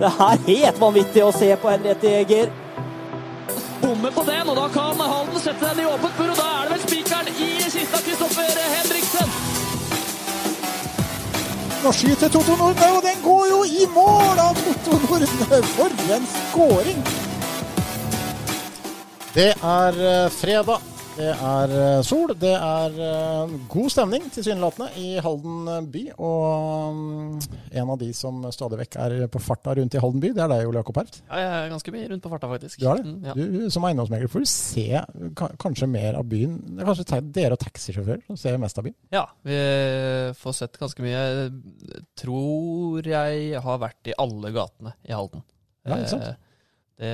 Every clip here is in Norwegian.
Det er helt vanvittig å se på Henriette Jæger. Bommer på den, og da kan Halden sette den i åpent bur, og da er det vel spikeren i kista Kristoffer Henriksen. Nå skyter Toto Nordne, og den går jo i mål av Toto Nordne! For en skåring! Det er eh, fredag. Det er eh, sol. Det er eh, god stemning, tilsynelatende, i Halden by. Og mm, en av de som stadig vekk er på farta rundt i Halden by, det er deg, Ole Jakob Herft. Ja, jeg er ganske mye rundt på farta, faktisk. Du er det? Mm, ja. Du som eiendomsmegler får du se kanskje mer av byen. Det er kanskje dere og taxisjåfører som ser mest av byen. ja, vi får sett ganske mye. Jeg tror jeg har vært i alle gatene i Halden. Ja, ikke sant? Eh, Det,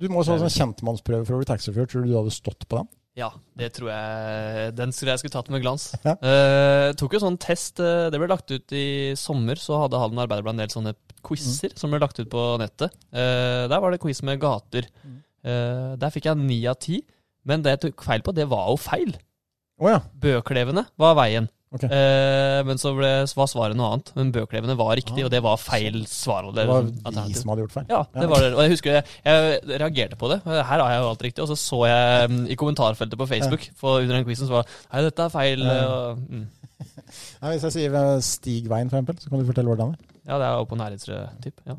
Du må ha sånn kjentmannsprøve for å bli taxisjåfør. Tror du du hadde stått på den? Ja, det tror jeg Den skulle jeg skulle tatt med glans. Ja. Uh, tok jo sånn test. uh, det ble lagt ut i sommer, så hadde Halden Arbeiderblad en del sånne quizer som ble lagt ut på nettet. Uh, der var det quiz med gater. Eh, der fikk jeg ni av ti. Men det jeg tok feil på, det var jo feil. Oh, ja. Bøklevene var veien. Ok. Eh, men så ble, var svaret noe annet. Men bøklevene var riktig, Ah, og det var feil svar. Det var de som hadde gjort feil. Ja, det var det. Og jeg husker jeg, jeg reagerte på det. Her har jeg jo alt riktig. Og så så jeg mm, i kommentarfeltet på Facebook for under den quizen så var Nei, dette er feil. Og, mm. Nei, hvis jeg sier Stig Stigveien, for eksempel, så kan du fortelle hvordan det er. Ja, det er jo på nærhetstyp. Ja.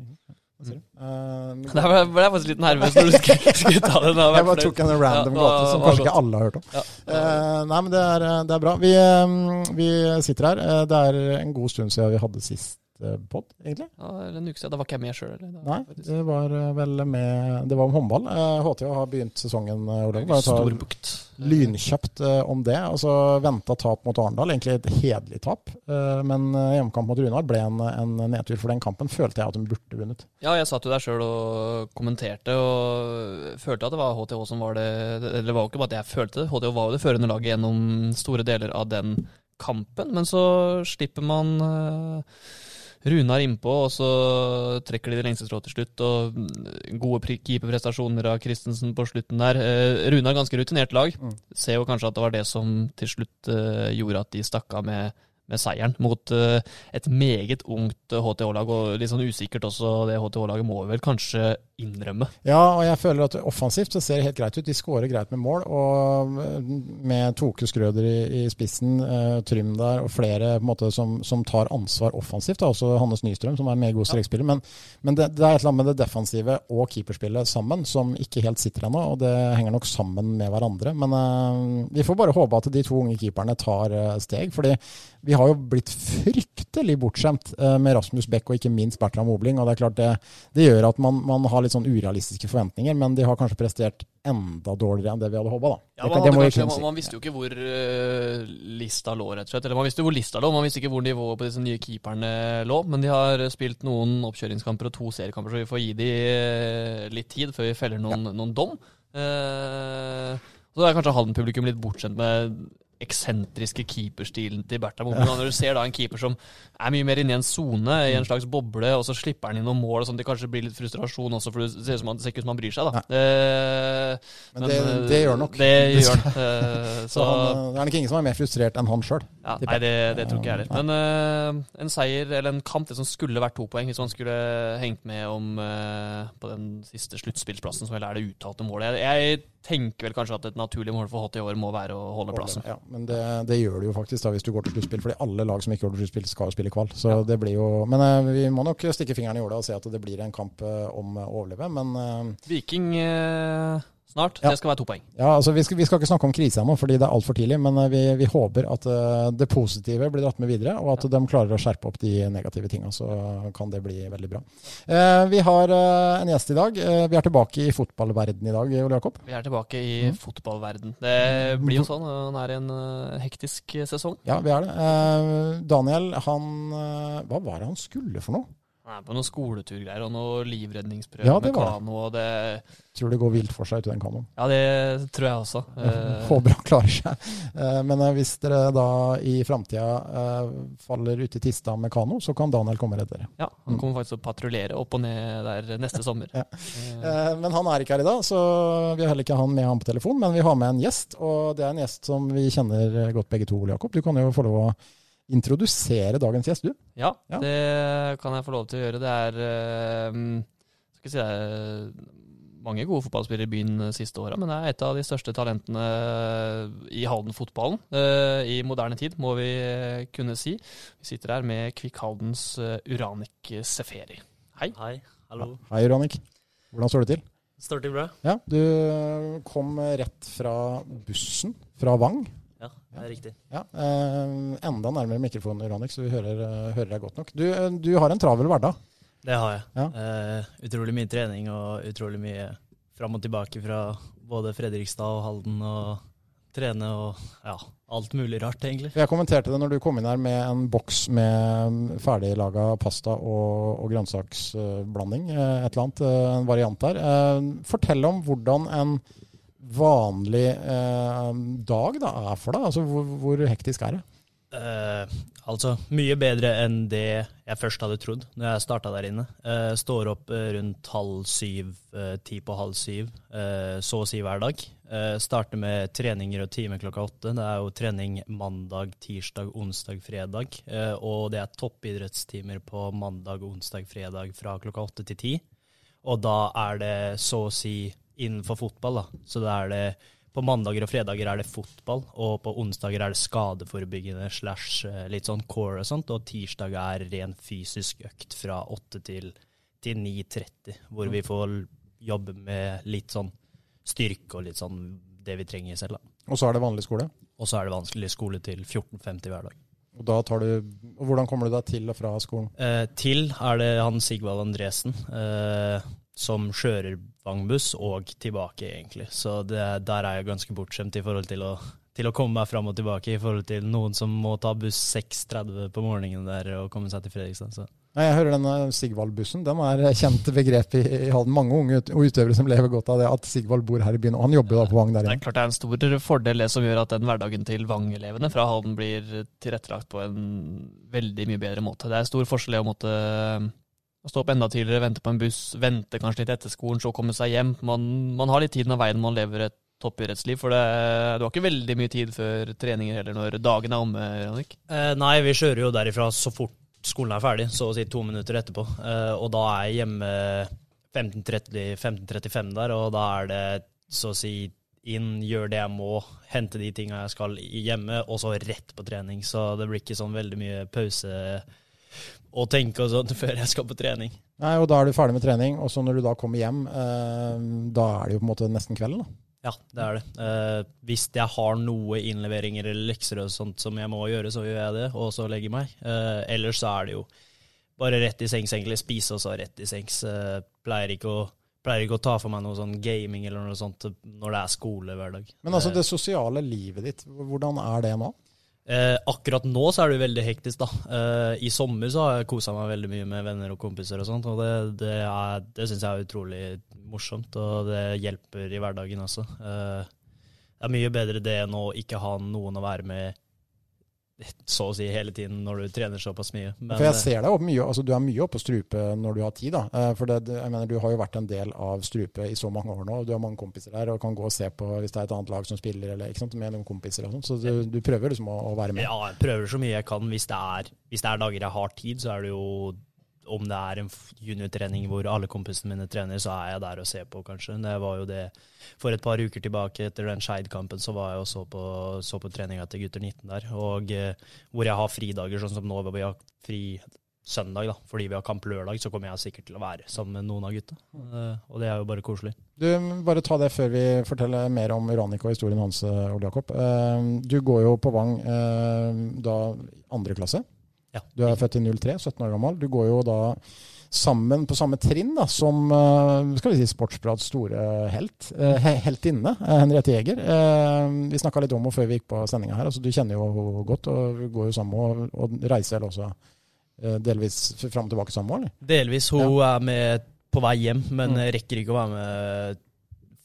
Du? Eh, Der ble ble jeg faktisk litt nervøs når du skulle, skulle ta den. da. jeg bare tok en random Ja, gåte som kanskje godt. ikke alle har hørt om. Ja. Uh, nei, men det er, det er bra. Vi, eh, vi sitter her. Eh, det er en god stund siden vi hadde sist eh, pod, egentlig. Ja, eller en uke siden. Da var ikke jeg med sjøl. Nei, det var eh, vel med Det var om håndball. Eh, HTH har begynt sesongen, eh, ta Storbukt. Lynkjapt eh, om det. Altså Venta tap mot Arendal, egentlig et hederlig tap. Eh, men eh, hjemmekamp mot Runar ble en, en nedtur, for den kampen følte jeg at de burde vunnet. Ja, jeg satt jo der sjøl og kommenterte, og følte at det var HTH som var det Eller det var jo ikke bare at jeg følte det, HTH var jo det førende laget gjennom store deler av den kampen. Men så slipper man Runar innpå, og så trekker de det lengste strået til slutt. Og mm, gode keeperprestasjoner av Christensen på slutten der. Eh, Runar ganske rutinert lag. Mm. Ser jo kanskje at det var det som til slutt eh, gjorde at de stakk av med, med seieren mot eh, et meget ungt eh, HTH-lag, og litt sånn usikkert også. Det HTH-laget må vel kanskje innrømme. Ja, og jeg føler at offensivt så ser det helt greit ut. De skårer greit med mål. Og eh, med Toke Skrøder i, i spissen, eh, Trym der og flere på en måte, som, som tar ansvar offensivt. Da. Også Hannes Nystrøm, som er en meget god strekspiller. Men, men det, det er et eller annet med det defensive og keeperspillet sammen som ikke helt sitter ennå. Og det henger nok sammen med hverandre. Men eh, vi får bare håpe at de to unge keeperne tar eh, steg. fordi vi har jo blitt fryktelig bortskjemt eh, med Rasmus Beck og ikke minst Bertram Obling. og Det er klart det, det gjør at man, man har litt sånn urealistiske forventninger, men de har kanskje prestert enda dårligere enn det vi hadde håpa. Ja, man, kanskje, man, man visste jo ikke hvor uh, lista lå, rett og slett. Eller man visste jo hvor lista lå, man visste ikke hvor nivået på disse nye keeperne lå. Men de har spilt noen oppkjøringskamper og to seriekamper, så vi får gi de eh, litt tid før vi feller noen, noen dom. Uh, så er kanskje Halden-publikum litt bortskjemt med eksentriske keeperstilen til Bertha Mobley. Når du ser da en keeper som er mye mer inne i en sone, i en slags boble, og så slipper han inn noen mål, og sånn, det kanskje blir litt frustrasjon også, for det ser, som han, det ser ikke ut som han bryr seg. da. Eh, Men det, det gjør nok. Det gjør han. Eh, Så så han, det er nok ingen som er mer frustrert enn han sjøl. ja, Nei, det, det tror ikke jeg heller. Men eh, en seier, eller en kamp, det som skulle vært to poeng, hvis man skulle hengt med om eh, på den siste sluttspillsplassen, som vel er det uttalte målet. Jeg, jeg tenker vel kanskje at et naturlig mål for HT i år må være å holde plassen. Ja, men det, det gjør du jo faktisk da hvis du går til sluttspill, fordi alle lag som ikke går til sluttspill, skal jo spille kval. Så det blir jo Men eh, vi må nok stikke fingeren i jorda og se at det blir en kamp eh, om å overleve. Men eh, Viking eh, snart. Ja. Det skal være to poeng. ja, altså vi skal, vi skal ikke snakke om krise ennå, fordi det er altfor tidlig. Men eh, vi, vi håper at eh, det positive blir dratt med videre, og at de klarer å skjerpe opp de negative tinga. Så kan det bli veldig bra. Eh, vi har en gjest i dag. Vi er tilbake i fotballverden i dag, Ole Jakob. Vi er tilbake i Mm. fotballverden. Det blir jo sånn. Han er en eh, hektisk sesong. Ja, vi er det. Daniel, han Hva var det han skulle for noe? Han er på noen skoleturgreier og noen livredningsprøver Ja, med kano. og det Tror det går vilt for seg ute i den kanoen. Ja, det tror jeg også. Håper han klarer seg. Eh, Men eh, hvis dere da i framtida eh, faller uti Tista med kano, så kan Daniel komme og redde dere. ja, Han kommer faktisk til å patruljere opp og ned der neste sommer. Ja. Men han er ikke her i dag, så vi har heller ikke han med han på telefon. Men vi har med en gjest, og det er en gjest som vi kjenner godt begge to, Ole Jakob. Du kan jo få lov å introdusere dagens gjest, du. Ja, Ja. det kan jeg få lov til å gjøre. Det er eh, skal si, det er mange gode fotballspillere i byen de siste åra, men det er et av de største talentene i Halden-fotballen eh, i moderne tid, må vi kunne si. Vi sitter her med Kvikk Haldens eh, Uranik Seferi. Hei. Hei, hallo. Hei, Uranik. Hvordan står det til? Står det bra? Ja, Du kom rett fra bussen fra Vang. Ja, det er riktig. Ja, eh, Enda nærmere mikrofonen, Ranik, så vi hører, eh, hører deg godt nok. Du, eh, du har en travel hverdag. Det har jeg. Ja. Eh, utrolig mye trening og utrolig mye fram og tilbake fra både Fredrikstad og Halden og trene og ja, alt mulig rart, egentlig. Jeg kommenterte det når du kom inn her med en boks med ferdiglaga pasta og, og grønnsaksblanding. Et eller annet, en variant der. Fortell om hvordan en vanlig eh, dag da er for deg. Altså, hvor, hvor hektisk er det? Eh, altså, mye bedre enn det jeg først hadde trodd når jeg starta der inne. Eh, står opp eh, rundt halv syv, eh, ti på halv syv, eh, så å si hver dag. Starter med treninger og timer klokka åtte. Det er jo trening mandag, tirsdag, onsdag, fredag. Og det er toppidrettstimer på mandag, onsdag, fredag fra klokka åtte til ti. Og da er det så å si innenfor fotball, da. Så da er det på mandager og fredager er det fotball, og på onsdager er det skadeforebyggende slash eh, litt sånn core og sånt, og tirsdag er ren fysisk økt fra 8 til, til 9.30, hvor vi får jobbe med litt sånn styrke og litt sånn det vi trenger selv. da. Og så er det vanlig skole. Og så er det vanskelig skole til 14.50 hver dag. Og da tar du, og hvordan kommer du deg til og fra skolen? Eh, til er det han Sigvald Andresen, eh, som kjører Vangbuss, og tilbake, egentlig. Så det, der er jeg ganske bortskjemt i forhold til å, til å komme meg fram og tilbake, i forhold til noen som må ta buss 6.30 på morgenen der og komme seg til Fredrikstad. Så. Nei, Jeg hører denne Sigvald-bussen. Den er kjent begrep i, i Halden. Mange unge utøvere som lever godt av det at Sigvald bor her i byen. Og han jobber jo da på Vang der Det er inne. klart det er en stor fordel det som gjør at den hverdagen til Vang-elevene fra Halden blir tilrettelagt på en veldig mye bedre måte. Det er stor forskjell i å måtte stå opp enda tidligere, vente på en buss, vente kanskje litt etter skolen, så komme seg hjem. Man, man har litt tiden av veien man lever et toppidrettsliv, for det, du har ikke veldig mye tid før treninger heller når dagen er omme, Jannik. Eh, nei, vi kjører jo derifra så fort skolen er ferdig, så å si to minutter etterpå. Eh, og da er jeg hjemme 15.30-15.35 der, og da er det så å si inn, gjør det jeg må, hente de tinga jeg skal hjemme, og så rett på trening. Så det blir ikke sånn veldig mye pause og tenke og sånn før jeg skal på trening. Nei, og Da er du ferdig med trening, og så når du da kommer hjem, eh, da er det jo på en måte nesten kvelden. da. Ja, det er det. Eh, hvis jeg har noe innleveringer eller lekser og sånt som jeg må gjøre, så gjør jeg det, og så legger jeg meg. Eh, ellers så er det jo bare rett i sengs, egentlig. Spise og så rett i sengs. Eh, pleier, ikke å, pleier ikke å ta for meg noe sånn gaming eller noe sånt når det er skole hver dag. Men altså Eh, det sosiale livet ditt, hvordan er det nå? Eh, akkurat nå så er det jo veldig hektisk, da. Eh, I sommer så har jeg kosa meg veldig mye med venner og kompiser og sånt, og det, det, det syns jeg er utrolig morsomt, og det hjelper i hverdagen også. Eh, det er mye bedre det enn å ikke ha noen å være med så å si hele tiden når du trener såpass mye. Men, For jeg eh, ser deg opp mye, altså du er mye oppe på strupe når du har tid. da. Eh, For det, jeg mener, Du har jo vært en del av strupe i så mange år nå. og Du har mange kompiser der og kan gå og se på hvis det er et annet lag som spiller, eller ikke sant, med noen kompiser. og sånt. Så du, du prøver liksom å, å være med. Ja, jeg prøver så mye jeg kan. Hvis det, er, hvis det er dager jeg har tid, så er det jo Om det er en juniortrening hvor alle kompisene mine trener, så er jeg der og ser på, kanskje. Det var jo det for et par uker tilbake, etter den Skeid-kampen, så var jeg og så på, så på treninga til gutter 19 der. Og eh, hvor jeg har fridager, sånn som nå, hvor vi har fri søndag, da, fordi vi har kamp lørdag, så kommer jeg sikkert til å være sammen med noen av gutta. Eh, og det er jo bare koselig. Du, Bare ta det før vi forteller mer om Uranik og historien hans, eh, Ole Jakob. Eh, Du går jo på Vang eh, da andre klasse. Ja. Du er født i 03, 17 år gammel. Du går jo da sammen på samme trinn da, som eh, skal vi si, Sportsblads store helt. eh, Heltinne, eh, Henriette Jæger. Eh, Vi snakka litt om henne før vi gikk på sendinga her. altså Du kjenner jo henne godt, og vi går jo sammen og, og reiser eller også eh, delvis fram og tilbake sammen med henne? Delvis. Hun er med på vei hjem, men Mm. rekker ikke å være med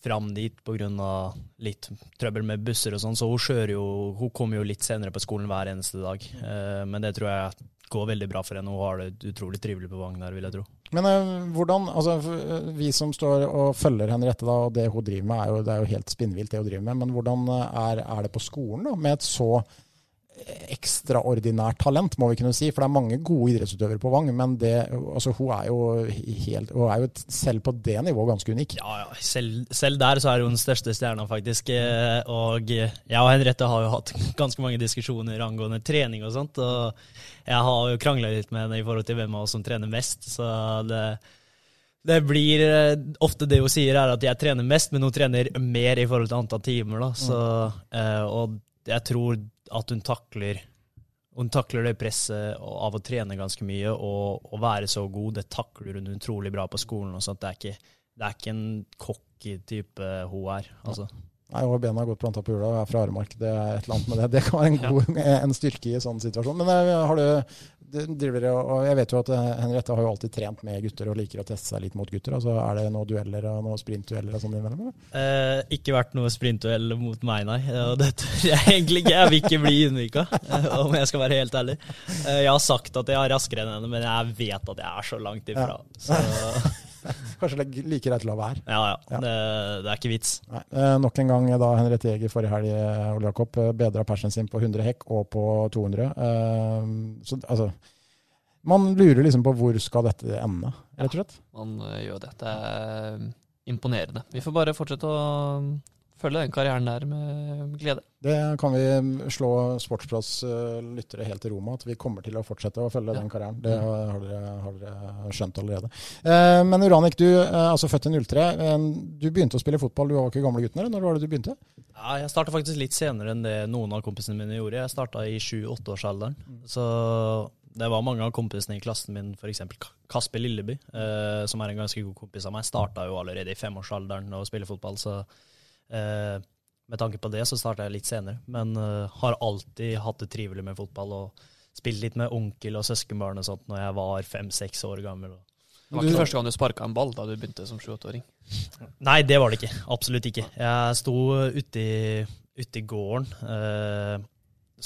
fram dit pga. litt trøbbel med busser og sånn. Så hun kjører jo Hun kommer jo litt senere på skolen hver eneste dag. Eh, men det tror jeg går veldig bra for henne. Hun har det utrolig trivelig på Vang der, vil jeg tro. Men eh, hvordan, altså Vi som står og følger Henriette, da, og det hun driver med, er jo, det er jo helt spinnvilt det hun driver med. Men hvordan eh, er, er det på skolen da, med et så ekstraordinært talent, må vi kunne si. For det er mange gode idrettsutøvere på Vang, men det, altså, hun er helt Hun er jo selv på det nivået ganske unik. Ja, ja. Selv, selv, der så er hun den største stjerna, faktisk. Eh, og jeg og Henriette har jo hatt ganske mange diskusjoner angående trening og sånt. Og jeg har jo krangla litt med henne i forhold til hvem av oss som trener mest. Så det det blir eh, ofte det hun sier, er at jeg trener mest, men hun trener mer i forhold til antall timer. Da. Så, eh, og jeg tror at hun takler hun takler det presset av å trene ganske mye og, og være så god. Det takler hun utrolig bra på skolen. og sånt. Det er ikke, det er ikke en cocky type hun er. altså. Nei, og Bena har godt planta på hjula og er fra Aremark. Det er et eller annet med det. Det kan være en, god, en styrke i en sånn situasjon. Men eh, har du driver og Jeg vet jo at eh, Henriette har jo alltid trent med gutter og liker å teste seg litt mot gutter. altså Er det noen dueller og noen sprintdueller og sånn innimellom? Eh, ikke vært noe sprintduell mot meg, nei. Og det tør jeg egentlig ikke. Jeg vil ikke bli ydmyka, eh, om jeg skal være helt ærlig. Eh, jeg har sagt at jeg er raskere enn henne, men jeg vet at jeg er så langt ifra. Så Kanskje det er like greit å la være. Ja, ja. ja. Det, det, er ikke vits. Nei. Eh, nok en gang da Henriette Eger forrige helg eh, Ole Jakob, eh, bedra persen sin på 100 hekk og på 200. Eh, så altså Man lurer liksom på hvor skal dette ende, rett og slett. Ja, man eh, gjør det. Det er imponerende. Vi får bare fortsette å følge den karrieren der med glede. Det kan vi slå Sportsplass uh, lyttere helt i Roma, at vi kommer til å fortsette å følge ja. den karrieren. Det har, har, dere, har dere, skjønt allerede. Uh, men Uranik, du er uh, altså født i 03. du begynte å spille fotball, du var ikke gamle gutten, eller når var det du begynte? Ja, jeg starta faktisk litt senere enn det noen av kompisene mine gjorde. Jeg starta i 7-8-årsalderen. Mm. Så det var mange av kompisene i klassen min, f.eks. Kasper Lilleby, som er en ganske god kompis av meg, starta jo allerede i femårsalderen å spille fotball. så Eh, med tanke på det så starta jeg litt senere, men uh, har alltid hatt det trivelig med fotball og spilt litt med onkel og søskenbarn og sånt når jeg var fem-seks år gammel. Det var ikke første gang du sparka en ball da du begynte som sjuåtteåring? Nei, det var det ikke. Absolutt ikke. Jeg sto ute i, ute i gården eh,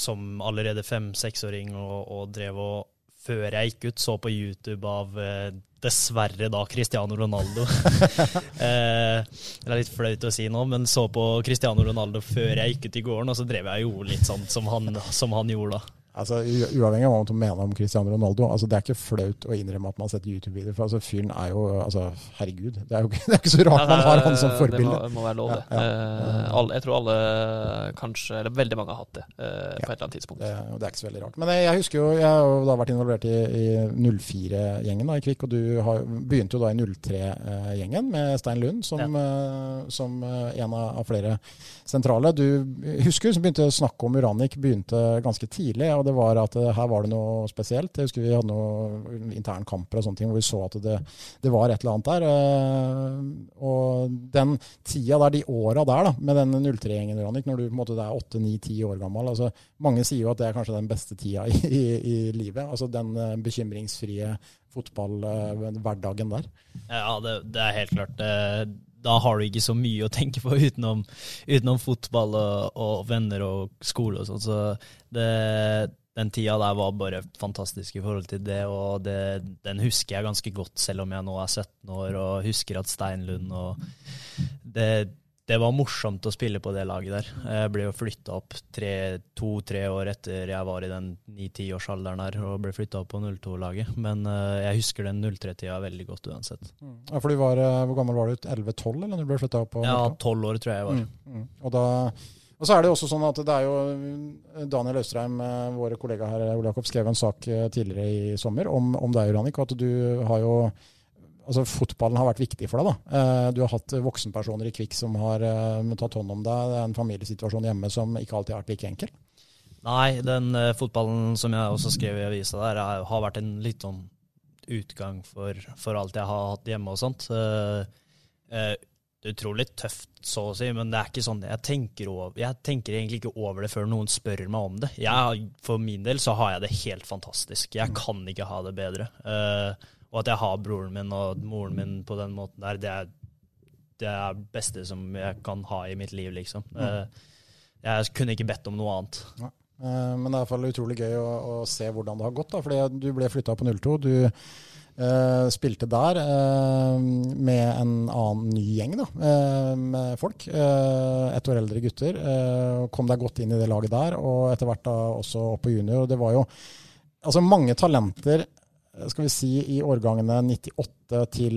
som allerede fem-seksåring og, og, drev og før jeg gikk ut, så på YouTube av eh, dessverre da Cristiano Ronaldo. eh, det er litt flaut å si nå, men så på Cristiano Ronaldo før jeg gikk ut i gården, og så drev jeg jo litt sånn som han, som han gjorde da. Altså, Uavhengig av hva man mener om Cristiano Ronaldo, altså, det er ikke flaut å innrømme at man har sett YouTube-videoer. For altså, fyren er jo altså, Herregud, det er jo ikke, det er ikke så rart ja, man har han som forbilde. Det må, må være lov, det. Ja, ja. Uh, alle, jeg tror alle kanskje, eller veldig mange har hatt det uh, på et eller annet tidspunkt. Det, det, er ikke så veldig rart. Men jeg, jeg husker jo, jeg har jo da vært involvert i, i 04-gjengen i Kvikk, og du har, begynte jo da i 03-gjengen med Stein Lund som, som en av, av, flere sentrale. Du husker som begynte å snakke om Uranik begynte ganske tidlig. og det var at eh, her var det noe spesielt. Jeg husker vi hadde noen internkamper og sånne ting hvor vi så at det, det var et eller annet der. Eh, og den tida der, de åra der, da, med den 03-gjengen, Janik, når du på en måte er 8-9-10 år gammel altså, Mange sier jo at det er kanskje den beste tida i, i, i livet. Altså den eh, bekymringsfrie fotballhverdagen der. Ja, det, det, er helt klart. Da har du ikke så mye å tenke på utenom, utenom fotball og, og, venner og skole og sånn. Så det, den tida der var bare fantastisk i forhold til det, og det, den husker jeg ganske godt, selv om jeg nå er 17 år og husker at Steinlund og det, det var morsomt å spille på det laget der. Jeg ble jo flytta opp to-tre år etter jeg var i den ni-tiårsalderen her og ble flytta opp på 02-laget. Men uh, jeg husker den 03-tida veldig godt uansett. Mm. Ja, for du var, uh, Hvor gammel var du? 11-12 eller når du ble flytta opp? På ja, 12 år tror jeg jeg var. Mm. Mm. Og, da, og, så er det også sånn at det er jo eh, Daniel Austrheim, våre kollega her, Ole Jakob, skrev en sak tidligere i sommer om, om deg, og at du har jo altså Fotballen har vært viktig for deg. da. Eh, du har hatt voksenpersoner i Kvikk som har uh, tatt hånd om deg. Det er en familiesituasjon hjemme som ikke alltid har vært like enkel. Nei, den uh, fotballen som jeg også skrev i avisa der, er, har vært en litt sånn utgang for, for, alt jeg har hatt hjemme og sånt. Uh, utrolig tøft, så å si, men det er ikke sånn jeg tenker, over, jeg tenker egentlig ikke over det før noen spør meg om det. Jeg, for min del så har jeg det helt fantastisk. Jeg kan ikke ha det bedre. Uh, og at jeg har broren min og moren min på den måten der, det er det er beste som jeg kan ha i mitt liv, liksom. Mm. Eh, jeg kunne ikke bedt om noe annet. Ja. Eh, men det er i hvert fall utrolig gøy å, å, se hvordan det har gått. da, fordi Du ble flytta på 02. Du Eh, spilte der eh, med en annen ny gjeng da, eh, med folk. Eh, ett år eldre gutter. Eh, kom deg godt inn i det laget der, og etter hvert da også opp på junior. og Det var jo altså mange talenter skal vi si i årgangene 98 til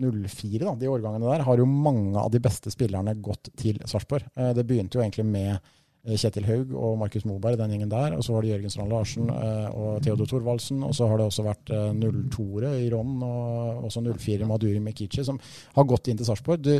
04, da, de årgangene der, har jo mange av de beste spillerne gått til Sarpsborg. Eh, Det begynte jo egentlig med eh, Kjetil Haug og Markus Moberg, den gjengen der. Og så var det Jørgen Strand Larsen eh, og Theodor Thorvaldsen. Og så har det også vært eh, 02-ere i Ron og også 04 Maduri Mekici som har gått inn til Sarpsborg. Det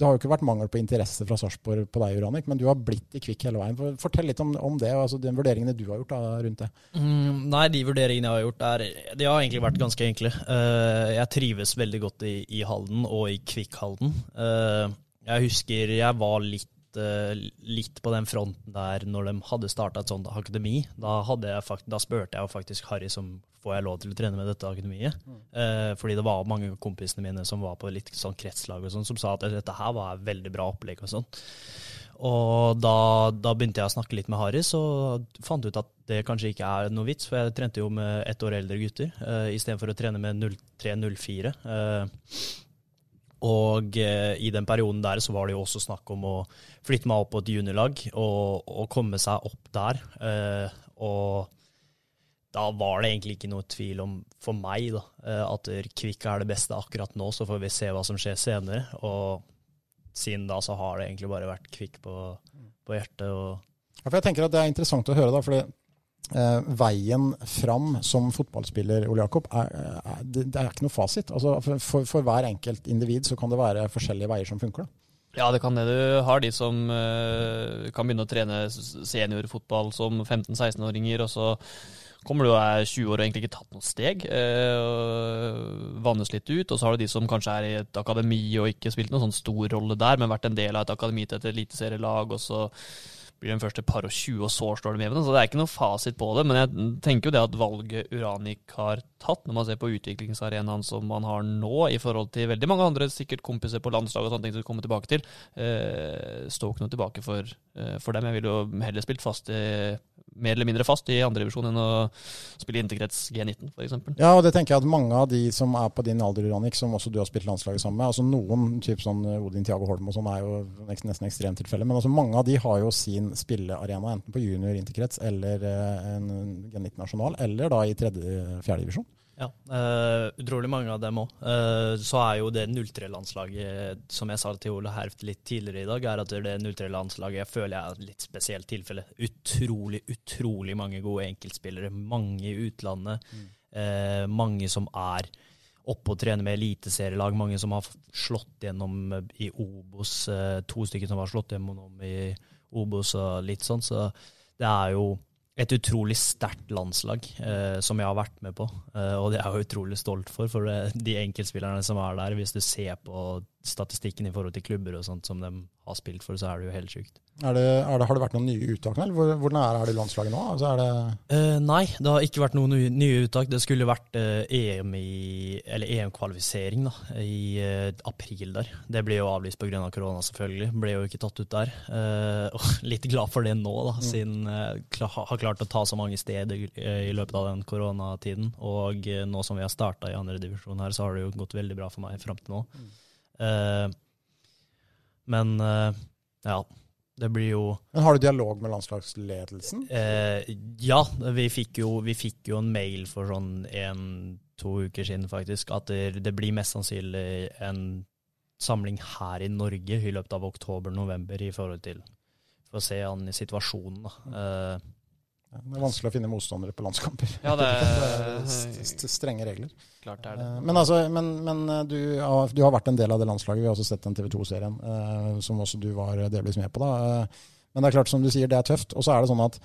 har jo ikke vært mangel på interesse fra Sarpsborg på deg, Uranik, men du har blitt i Kvikk hele veien. Fortell litt om, om det, og altså de vurderingene du har gjort da, rundt det. Mm, nei, de vurderingene jeg har gjort, er, de har egentlig vært ganske enkle. Uh, jeg trives veldig godt i, i Halden og i Kvikk-Halden. Uh, jeg husker jeg var litt, eh, litt på den fronten der når de hadde starta et sånt akademi. Da, da spurte jeg faktisk Harry som får jeg lov til å trene med dette akademiet. Eh, fordi det var mange av kompisene mine som var på litt sånn kretslag og sånn, som sa at dette her var et veldig bra opplegg og sånn. Og da, da begynte jeg å snakke litt med Harry, så fant jeg ut at det kanskje ikke er noe vits, for jeg trente jo med ett år eldre gutter uh, istedenfor å trene med 03-04. Uh, og eh, i den perioden der så var det jo også snakk om å flytte meg opp på et juniorlag og, og komme seg opp der. Eh, og da var det egentlig ikke noe tvil om, for meg, da, eh, at Kvikk er det beste akkurat nå. Så får vi se hva som skjer senere. Og siden da så har det egentlig bare vært Kvikk på, på hjertet. og Ja, for jeg tenker at Det er interessant å høre, da, fordi eh, veien fram som fotballspiller, Ole Jakob, er, er, det, er ikke noe fasit. Altså, for, for, hver enkelt individ så kan det være forskjellige veier som funker. da. Ja, det kan det. Du har de som uh, kan begynne å trene seniorfotball som 15-16-åringer, og så kommer du og er 20 år og egentlig ikke tatt noe steg. Uh, vannes litt ut. Og så har du de som kanskje er i et akademi og ikke spilt noen sånn stor rolle der, men vært en del av et akademi til et eliteserielag, og så blir de første par og 20, og så står de med. Så det er ikke noe fasit på det. Men jeg tenker jo det at valget Uranik har tatt, når man ser på utviklingsarenaen som man har nå, i forhold til veldig mange andre sikkert kompiser på landslaget og sånne ting som vi kommer tilbake til, eh, står ikke noe tilbake for, eh, for dem. Jeg ville jo heller spilt fast i, mer eller mindre fast i andredivisjon enn å spille interkrets G19, f.eks. Ja, og det tenker jeg at mange av de som er på din alder, Uranik, som også du har spilt landslaget sammen med, altså noen, typ sånn Odin Tiago Holm og sånn, er jo nesten nesten ekstremtilfelle, men altså mange av de har jo sin spillearena enten på junior interkrets eller eh, en G19 nasjonal, eller da i tredje-fjerde divisjon. Ja, uh, utrolig mange av dem òg. så er jo det 03-landslaget, som jeg sa til Ole Herft litt tidligere i dag, er at det 03-landslaget jeg føler jeg er et litt spesielt tilfelle. Utrolig, utrolig mange gode enkeltspillere. Mange i utlandet. eh, mange som er oppe og trener med eliteserielag. Mange som har slått gjennom eh, i Obos. eh, to stykker som har slått gjennom i Obos og litt sånn. Så det er jo et utrolig sterkt landslag eh, som jeg har vært med på. Eh, og det er jeg utrolig stolt for, for eh, de enkeltspillerne som er der. Hvis du ser på statistikken i forhold til klubber og sånt som de har spilt for, så er det jo helt sjukt. Er det, er det, har det vært noen nye uttak eller hvor, hvor nære er det landslaget nå? Altså det, uh, nei, det har ikke vært noen nye- uttak. Det skulle vært uh, EM i, eller EM-kvalifisering i uh, april der. Det ble jo avlyst pga. Av korona, selvfølgelig. Ble jo ikke tatt ut der. Litt glad for det nå, da, siden jeg har klart å ta så mange steder i løpet av den koronatiden. Og nå som vi har starta i andre divisjon her, så har det jo gått veldig bra for meg fram til nå. Eh, men eh, ja, det blir jo men har du dialog med landslagsledelsen? Eh, ja, vi fikk, jo, vi fikk jo en mail for sånn en-to uker siden, faktisk, at det, det blir mest sannsynlig en samling her i Norge i løpet av oktober-november i forhold til For å se an i situasjonen, da. Det er vanskelig å finne motstandere på landskamper. Ja, det er st- st- strenge regler. klart er det. Eh, Men, altså, men, men eh, du, har, du har vært en del av det landslaget. Vi har også sett den TV 2-serien eh, som også du var delvis med på. da. Men det er klart, som du sier, det er tøft. Og så er det sånn at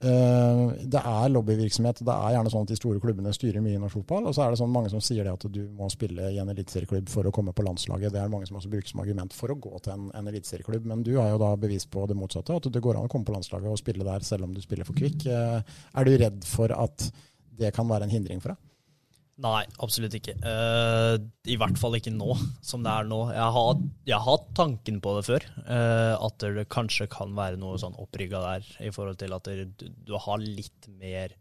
det er lobbyvirksomhet. Det er gjerne sånn at de store klubbene styrer mye i norsk fotball. Og så er det sånn mange som sier det at du må spille i en eliteserieklubb for å komme på landslaget. Det er mange som også bruker som argument for å gå til en, en eliteserieklubb. Men du har jo da bevis på det motsatte, at det går an å komme på landslaget og spille der selv om du spiller for Kvikk. Eh, Er du redd for at det kan være en hindring for deg? Nei, absolutt ikke. Uh, I hvert fall ikke nå, som det er nå. Jeg har, jeg har hatt tanken på det før, uh, at det kanskje kan være noe sånn opprygga der, i forhold til at du, du har litt mer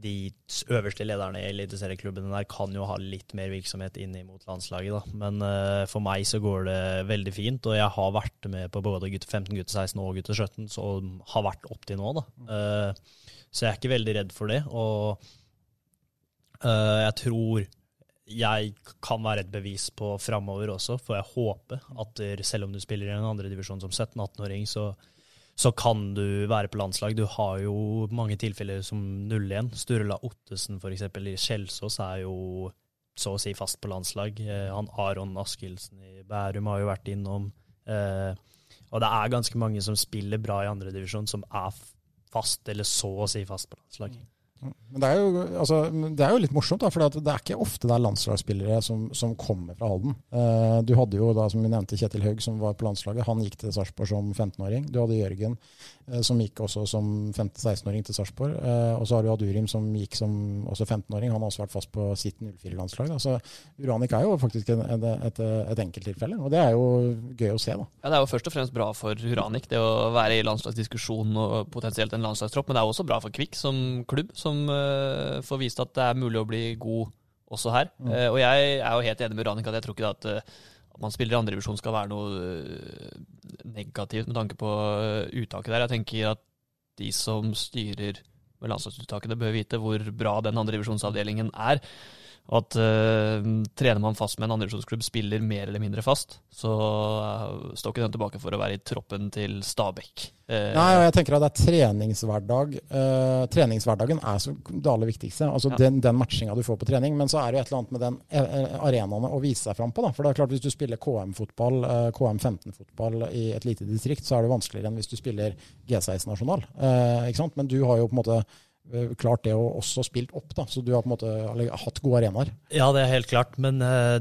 de øverste lederne i eliteserieklubbene der kan jo ha litt mer virksomhet inn mot landslaget, da. Men uh, for meg så går det veldig fint, og jeg har vært med på både gutte 15, gutte 16 og gutte 17, så har vært opp til nå, da. Uh, så jeg er ikke veldig redd for det. Og jeg tror jeg kan være et bevis på framover også, for jeg håper at selv om du spiller i en andre divisjon som 17-18-åring, så så kan du være på landslag. Du har jo mange tilfeller som 0-1. Sturla Ottesen f.eks. i Kjelsås er jo så å si fast på landslag. Eh, han Aron Askildsen i Bærum har jo vært innom. Eh, og det er ganske mange som spiller bra i andredivisjon, som er fast, eller så å si fast på landslag. Men det er, jo, altså, det er jo, litt morsomt, for det er ikke ofte det er landslagsspillere som, som kommer fra Halden. Uh, du hadde jo da, som vi nevnte, Kjetil Haug, som var på landslaget. Han gikk til Sarpsborg som 15-åring. Du hadde Jørgen, uh, som gikk også som 15-16-åring til Sarpsborg. Uh, og så har du Adurim, som gikk som også 15-åring. Han har også vært fast på sitt 04-landslag. Så Uranik er jo faktisk et, et, et, et enkelttilfelle, og det er jo gøy å se. da. Ja, Det er jo først og fremst bra for Uranik, det å være i landslagsdiskusjon og potensielt en landslagstropp, men det er også bra for Kvikk som klubb. som som uh, får vist at det er mulig å bli god også her. Mm. Uh, og jeg er jo helt enig med Ranik at jeg tror ikke at, uh, at man spiller i andredivisjon skal være noe negativt med tanke på uttaket der. Jeg tenker at de som styrer med landslagsuttakene, bør vite hvor bra den andredivisjonsavdelingen er. Og at uh, trener man fast med en andredivisjonsklubb, spiller mer eller mindre fast, så uh, står ikke den tilbake for å være i troppen til Stabæk. Uh, Nei, og jeg tenker at det er treningshverdag. Treningshverdagen er så det aller viktigste. Altså ja. den, den matchinga du får på trening. Men så er det jo et eller annet med den arenaene å vise seg fram på. Da. For det er klart hvis du spiller KM-fotball, KM15-fotball i et lite distrikt, så er det vanskeligere enn hvis du spiller G16-nasjonal. Men du har jo på en måte Eh, klart det og også spilt opp, da. Så du har på en måte hatt gode arenaer. Ja, det er helt klart. Men uh,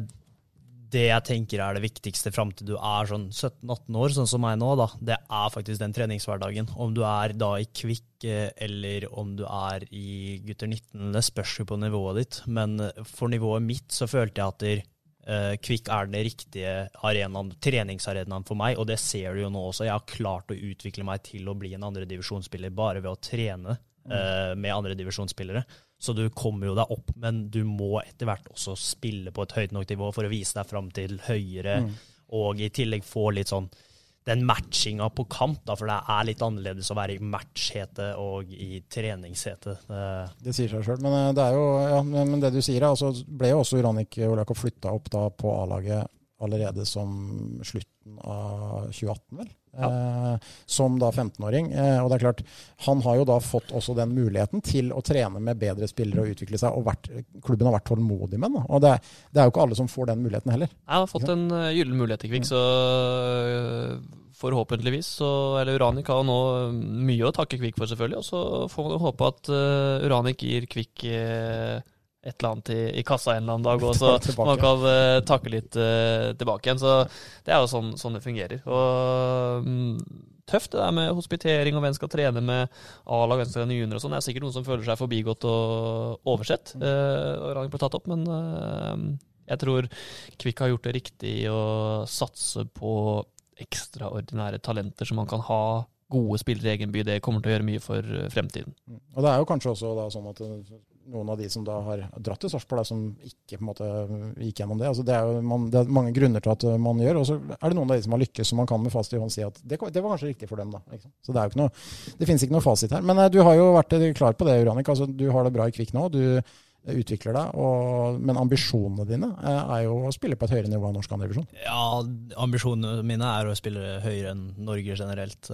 det jeg tenker er det viktigste fram til du er sånn 17-18 år, sånn som meg nå, da, det er faktisk den treningshverdagen. Om du er da i Kvikk uh, eller om du er i gutter 19, det spørs jo på nivået ditt. Men for nivået mitt så følte jeg at der, Kvikk er den riktige arenaen, treningsarenaen for meg, og det ser du jo nå også. Jeg har klart å utvikle meg til å bli en andredivisjonsspiller bare ved å trene uh, med andredivisjonsspillere. Så du kommer jo deg opp, men du må etter hvert også spille på et høyt nok nivå for å vise deg fram til høyere, mm. og i tillegg få litt sånn den matchinga på kamp, da, for det er litt annerledes å være i matchhete og i treningshete. Det, det sier seg sjøl, men eh, det er jo, ja, men det du sier, altså, ble jo også Uranik Olakov flytta opp da på A-laget allerede som slutten av 2018, vel? Ja. Eh, som da 15-åring. Eh, og det er klart, Han har jo da fått også den muligheten til å trene med bedre spillere og utvikle seg. og vært, Klubben har vært tålmodig med den. Og det, det, er jo ikke alle som får den muligheten heller. Jeg har fått en uh, gyllen mulighet i Kvikk, så forhåpentligvis så Eller Uranik har nå mye å takke Kvikk for, selvfølgelig. Og så får man håpe at uh, Uranik gir Kvikk et eller annet i, i, kassa en eller annen dag, og så man kan uh, takke litt uh, tilbake igjen. Så det er jo sånn, sånn det fungerer. Og um, tøft det der med hospitering og hvem skal trene med A-lag, hvem skal trene junior og sånn. Det er sikkert noen som føler seg forbigått og oversett. Uh, og ble tatt opp, men jeg tror Kvikk har gjort det riktig å satse på ekstraordinære talenter som man kan ha gode spillere i egen by. Det kommer til å gjøre mye for fremtiden. Mm. Og Det er jo kanskje også sånn at noen av de som da har dratt til Sarpsborg, som ikke på en måte gikk gjennom det. Altså det, er man, det, er mange grunner til at man gjør, og så er det noen av de som har lykkes som man kan med fasit i hånd si at det, det, var kanskje riktig for dem. da. Så Det er jo ikke noe, det finnes ikke noe fasit her. Men eh, du har jo vært klar på det, Uranik. Altså, du har det bra i Kvikk nå. du utvikler deg, og, men ambisjonene dine eh, er jo å spille på et høyere nivå enn norsk andredivisjon? Ja, ambisjonene mine er å spille høyere enn Norge generelt.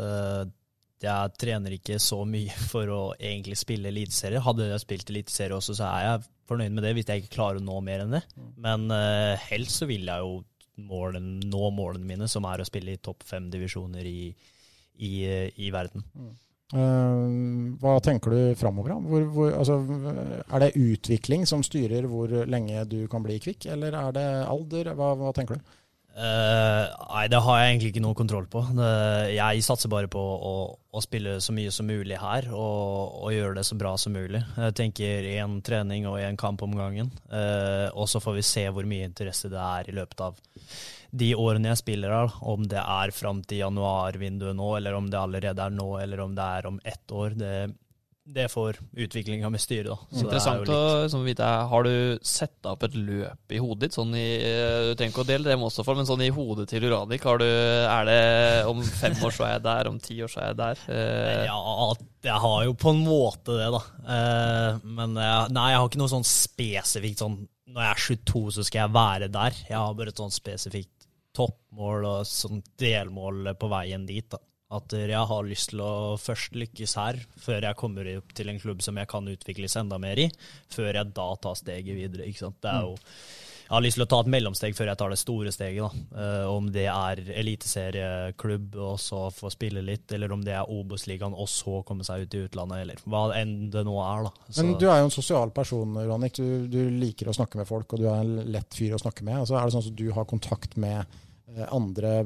Eh, jeg trener ikke så mye for å egentlig spille eliteserie. Hadde jeg spilt eliteserie også, så er jeg fornøyd med det hvis jeg ikke klarer å nå mer enn det. Mm. Men uh, helst så vil jeg jo målen, nå målene mine, som er å spille i topp fem divisjoner i, i, i verden. Mm. Uh, hva tenker du framover? Altså, er det utvikling som styrer hvor lenge du kan bli kvikk, eller er det alder? Hva, hva tenker du? Uh, nei, det har jeg egentlig ikke noe kontroll på. Det, jeg satser bare på å, å, spille så mye som mulig her og, og, gjøre det så bra som mulig. Jeg tenker én trening og én kamp om gangen. Uh, og så får vi se hvor mye interesse det er i løpet av de årene jeg spiller her. Om det er fram til januarvinduet nå, eller om det allerede er nå, eller om det er om ett år. Det, det får utviklinga med styret, da. Så er Interessant å litt- liksom, vite. Har du sett opp et løp i hodet ditt? Sånn i, du trenger ikke å dele det med oss, for, men sånn i hodet til Uranik, har du, er det om fem år så er jeg der, om ti år så er jeg der? Eh, Ja, jeg har jo på en måte det, da. Eh, men jeg, nei, jeg har ikke noe sånn spesifikt sånn Når jeg er 22, så skal jeg være der. Jeg har bare et sånn spesifikt toppmål og sånn delmål på veien dit. da. At jeg har lyst til å først lykkes her, før jeg kommer opp til en klubb som jeg kan utvikles enda mer i. Før jeg da tar steget videre. ikke sant? Det er jo jeg har lyst til å ta et mellomsteg før jeg tar det store steget. Eh, om det er eliteserieklubb og så få spille litt, eller om det er Obos-ligaen og så komme seg ut i utlandet, eller hva enn det nå er. Men du er jo en sosial person, Ranik. Du, du liker å snakke med folk, og du er en lett fyr å snakke med. Altså, er det sånn at du har kontakt med andre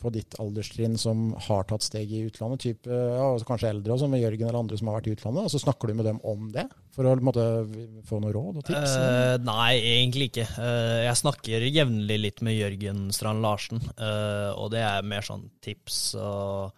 på ditt alderstrinn som har tatt steg i utlandet, typ, eh, ja, altså kanskje eldre, også, med Jørgen eller andre som har vært i utlandet, og så snakker du med dem om det? For å måte, få noen råd og tips? Uh, nei, egentlig ikke. Uh, jeg snakker jevnlig litt med Jørgen Strand Larsen, uh, og det er mer sånn tips. og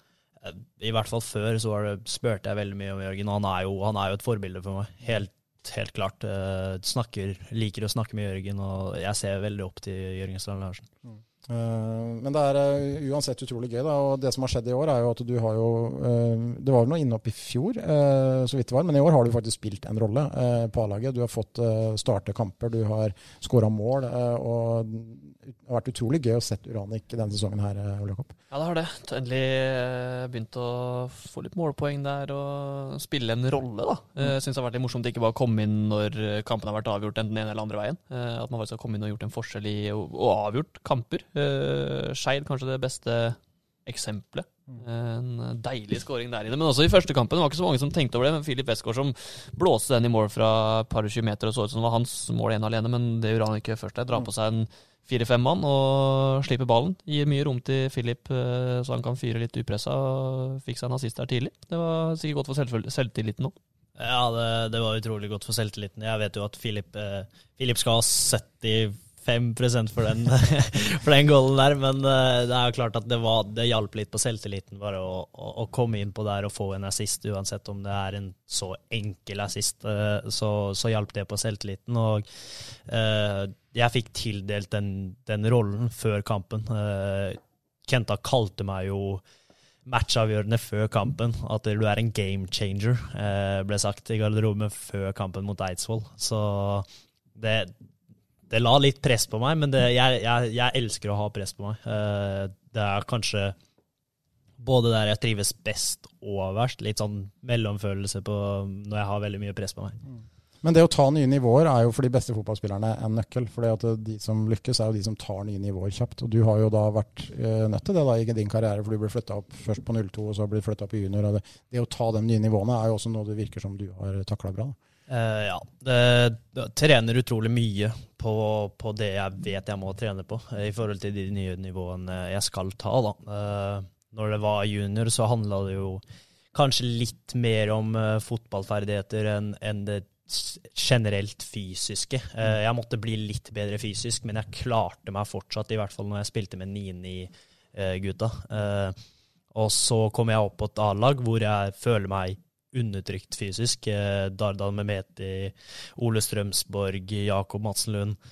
eh, I hvert fall før så var det, spurte jeg veldig mye om Jørgen, og han er jo, han er jo et forbilde for meg. Helt, helt klart. Uh, snakker, liker å snakke med Jørgen, og jeg ser veldig opp til Jørgen Strand Larsen. Eh, Men det er eh, uansett utrolig gøy. Da, og Det som har skjedd i år, er jo at du har jo eh, Det var vel noe innhopp i fjor, eh, så vidt det var, men i år har du faktisk spilt en rolle eh, på A-laget. Du har fått eh, starte kamper, du har skåra mål. eh, og Det har vært utrolig gøy å se Uranik denne sesongen her, eh, Ole Jakob. Ja, det har det. Endelig eh, begynt å få litt målpoeng der og spille en rolle, da. Jeg syns det har vært litt morsomt ikke bare å komme inn når eh, kampen har vært avgjort enten den ene eller andre veien. Eh, At man faktisk har kommet inn og gjort en forskjell i og avgjort kamper. Eh, Skeid kanskje det beste eksempelet. En deilig scoring der inne. Men også i første kampen. Det var ikke så mange som tenkte over det. Men Filip Westgård som blåste den i mål fra par og tjue meter og så ut som det var hans mål ene alene. Men det gjorde han ikke først der. Drar på seg en fire-fem mann og slipper ballen. Gir mye rom til Filip, eh, så han kan fyre litt upressa. og Fikk seg en assist der tidlig. Det var sikkert godt for selvtilliten òg. Ja, det, det var utrolig godt for selvtilliten. Jeg vet jo at Filip, eh, Filip skal ha 75% for den, for den goalen der, men eh, det er jo klart at det, var, det hjalp litt på selvtilliten bare å, å, å komme inn på der og få en assist, uansett om det er en så enkel assist. eh, så, så hjalp det på selvtilliten. Og uh, jeg fikk tildelt den, den rollen før kampen. Uh, Kenta kalte meg jo matchavgjørende før kampen. At du er en game changer, ble sagt i garderoben før kampen mot Eidsvoll. Så det, det la litt press på meg, men det, jeg, jeg, jeg elsker å ha press på meg. Eh, det er kanskje både der jeg trives best og verst. Litt sånn mellomfølelse på når jeg har veldig mye press på meg. Men det å ta nye nivåer er jo for de beste fotballspillerne en nøkkel. For de som lykkes, er jo de som tar nye nivåer kjapt. Og du har jo da vært eh, nødt til det da i din karriere, for du ble flytta opp først på 02, og så ble du flytta opp i junior. Det, det å ta de nye nivåene er jo også noe det virker som du har takla bra. Da. Eh, ja. Det, det, trener utrolig mye på, på det jeg vet jeg må trene på, eh, i forhold til de nye nivåene jeg skal ta. da. Uh, når det var junior, så handla det jo kanskje litt mer om uh, fotballferdigheter enn en det generelt fysiske. Jeg måtte bli litt bedre fysisk, men jeg klarte meg fortsatt, i hvert fall når jeg spilte med 9-9-gutta. Eh, og så kom jeg opp på et A-lag hvor jeg føler meg undertrykt fysisk. Eh, Dardan Mehmeti, Ole Strømsborg, Jakob Madsen Lund,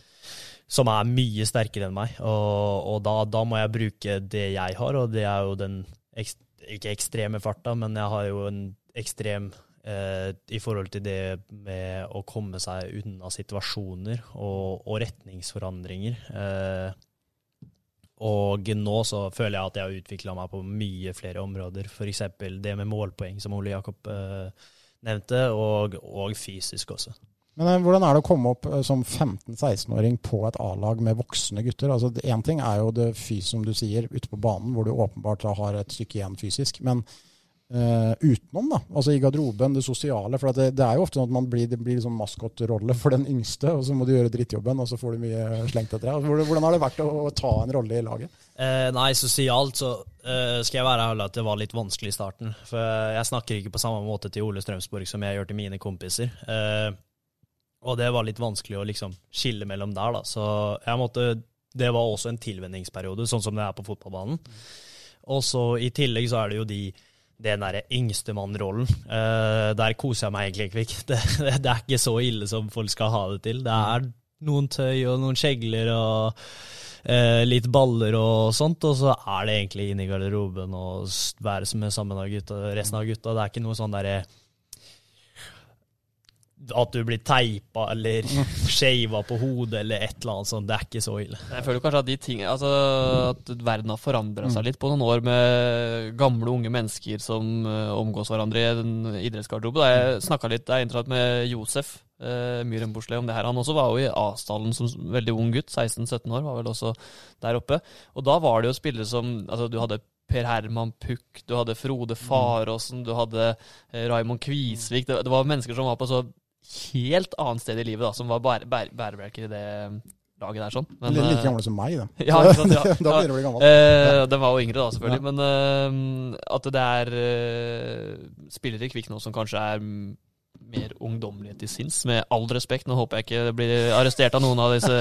som er mye sterkere enn meg. Og, og da, da må jeg bruke det jeg har, og det er jo den ekst, ikke ekstreme farta, men jeg har jo en ekstrem eh, i forhold til det med å komme seg unna situasjoner og, og retningsforandringer. Eh, og nå så føler jeg at jeg har utvikla meg på mye flere områder. F.eks. det med målpoeng, som Ole Jakob eh, nevnte, og, og fysisk også. Men eh, hvordan er det å komme opp eh, som 15-16-åring på et A-lag med voksne gutter? Altså, ting er jo det fys, som du sier, ute på banen, hvor du åpenbart har et stykke igjen fysisk. Men eh, utenom, da, altså i garderoben, det sosiale. For det, det er jo ofte sånn at man blir, det blir liksom maskotrolle for den yngste, og så må du gjøre drittjobben, og så får du mye slengt etter deg. Hvordan, har det vært å, å ta en rolle i laget? Uh, nei, sosialt så uh, skal jeg være ærlig at det var litt vanskelig i starten. For jeg snakker ikke på samme måte til Ole Strømsborg som jeg gjør til mine kompiser. Og det var litt vanskelig å liksom skille mellom der, da. Så jeg måtte Det var også en tilvenningsperiode, sånn som det er på fotballbanen. Og så i tillegg så er det jo de den derre yngstemann-rollen. Uh, der koser jeg meg egentlig ikke. Det, det, det, er ikke så ille som folk skal ha det til. Det er noen tøy og noen skjegler og uh, litt baller og sånt, og så er det egentlig inn i garderoben og være sammen med gutta, resten av gutta. Det er ikke noe sånn derre at du blir teipa eller skeiva på hodet eller et eller annet sånt. Det er ikke så ille. Jeg føler kanskje at de ting, Altså at verden har forandra seg litt på noen år med gamle, unge mennesker som uh, omgås hverandre i en idrettsgarderobe. Jeg snakka litt jeg med Josef eh, Myhren om det her. Han også var jo i Asdalen som veldig ung gutt, 16-17 år, var vel også der oppe. Og da var det jo spillere som Altså, du hadde Per Herman Puck, du hadde Frode Faråsen, du hadde eh, Raymond Kvisvik. Det, det, var mennesker som var på så helt annet sted i livet, da, som var bære, bære, bærebjelker i det laget der. sånn. Men, like litt gamle som meg, da. Ja, sant, ja. da blir det bli gammel. Eh, den var jo yngre, da, selvfølgelig. Ja. Men eh, at det er eh, spillere i Kvikk nå som kanskje er mer ungdommelige til sinns, med all respekt. Nå håper jeg ikke blir arrestert av noen av disse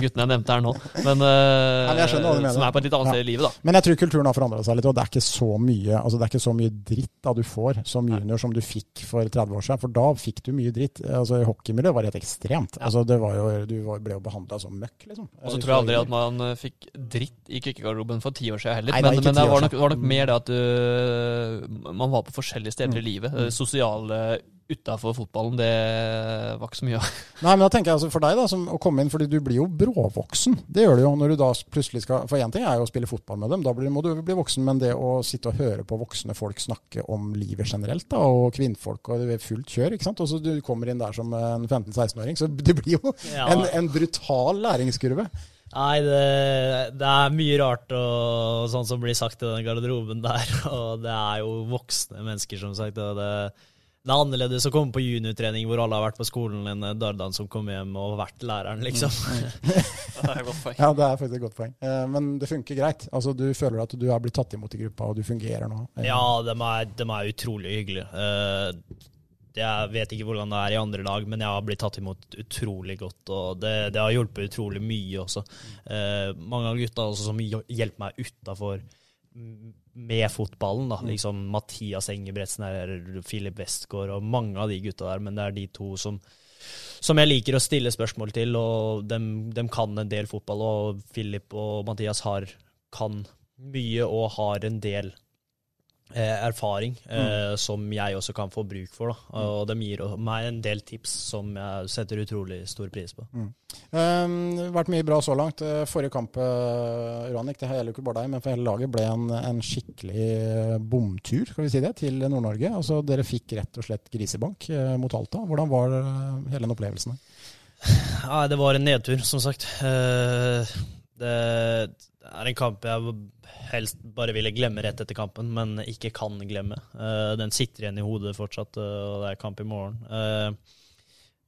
guttene jeg nevnte her nå, men, uh, som er på et litt annet sted ja. i livet. da. Men jeg tror kulturen har forandra seg litt, og det er ikke så mye altså det er ikke så mye dritt da du får som junior som du fikk for 30 år siden. For da fikk du mye dritt. Altså Hockeymiljøet var helt ekstremt. Altså det var jo, Du ble jo behandla som møkk, liksom. Og så tror jeg aldri at man eh, fikk dritt i kykkegarderoben for ti år siden heller. Nei, men, men det var nok, var nok, mer det at du, man var på forskjellige steder mm. i livet. Mm. Sosiale utafor fotballen, det var ikke så mye. Nei, men da tenker jeg altså for deg da, som, å komme inn, fordi du blir jo bråvoksen. Det gjør du jo når du da plutselig skal For én ting er jo å spille fotball med dem, da blir, må du bli voksen. Men det å sitte og høre på voksne folk snakke om livet generelt, da, og kvinnfolk og det er fullt kjør, ikke sant. Og så du kommer inn der som en 15-16-åring, så det blir jo ja. en, en, brutal læringskurve. Nei, det, det, er mye rart og sånn som blir sagt i den garderoben der. Og det er jo voksne mennesker, som sagt. og det det er annerledes å komme på juniortrening hvor alle har vært på skolen, enn Dardan som kom hjem og vært læreren, liksom. Mm. det er et godt poeng. Ja, det er faktisk et godt poeng. Eh, men det funker greit? Altså, Du føler at du er blitt tatt imot i gruppa, og du fungerer nå? Eh. Ja, de er, de er utrolig hyggelige. Eh, jeg vet ikke hvordan det er i andre lag, men jeg har blitt tatt imot utrolig godt. Og det, det har hjulpet utrolig mye også. Mange av gutta også som hjelper meg utafor med fotballen. da, mm. liksom Mathias Engebretsen eller Filip Westgård og mange av de gutta der, men det er de to som, som jeg liker å stille spørsmål til, og de, de kan en del fotball. Og Filip og Mathias har, kan mye og har en del erfaring mm. eh, som jeg også kan få bruk for. Da. Mm. Og de gir meg en del tips som jeg setter utrolig stor pris på. Mm. Um, vært mye bra så langt. Eh, forrige kamp Uranik, det gjelder jo ikke bare deg, men for hele laget ble en, en skikkelig bomtur skal vi si det, til Nord-Norge. Altså, dere fikk rett og slett grisebank mot Alta. Hvordan var hele den opplevelsen? Ja, det var en nedtur, som sagt. Uh, det er en kamp jeg helst bare ville glemme rett etter kampen, men ikke kan glemme. Uh, den sitter igjen i hodet fortsatt, uh, og det er kamp i morgen. Uh,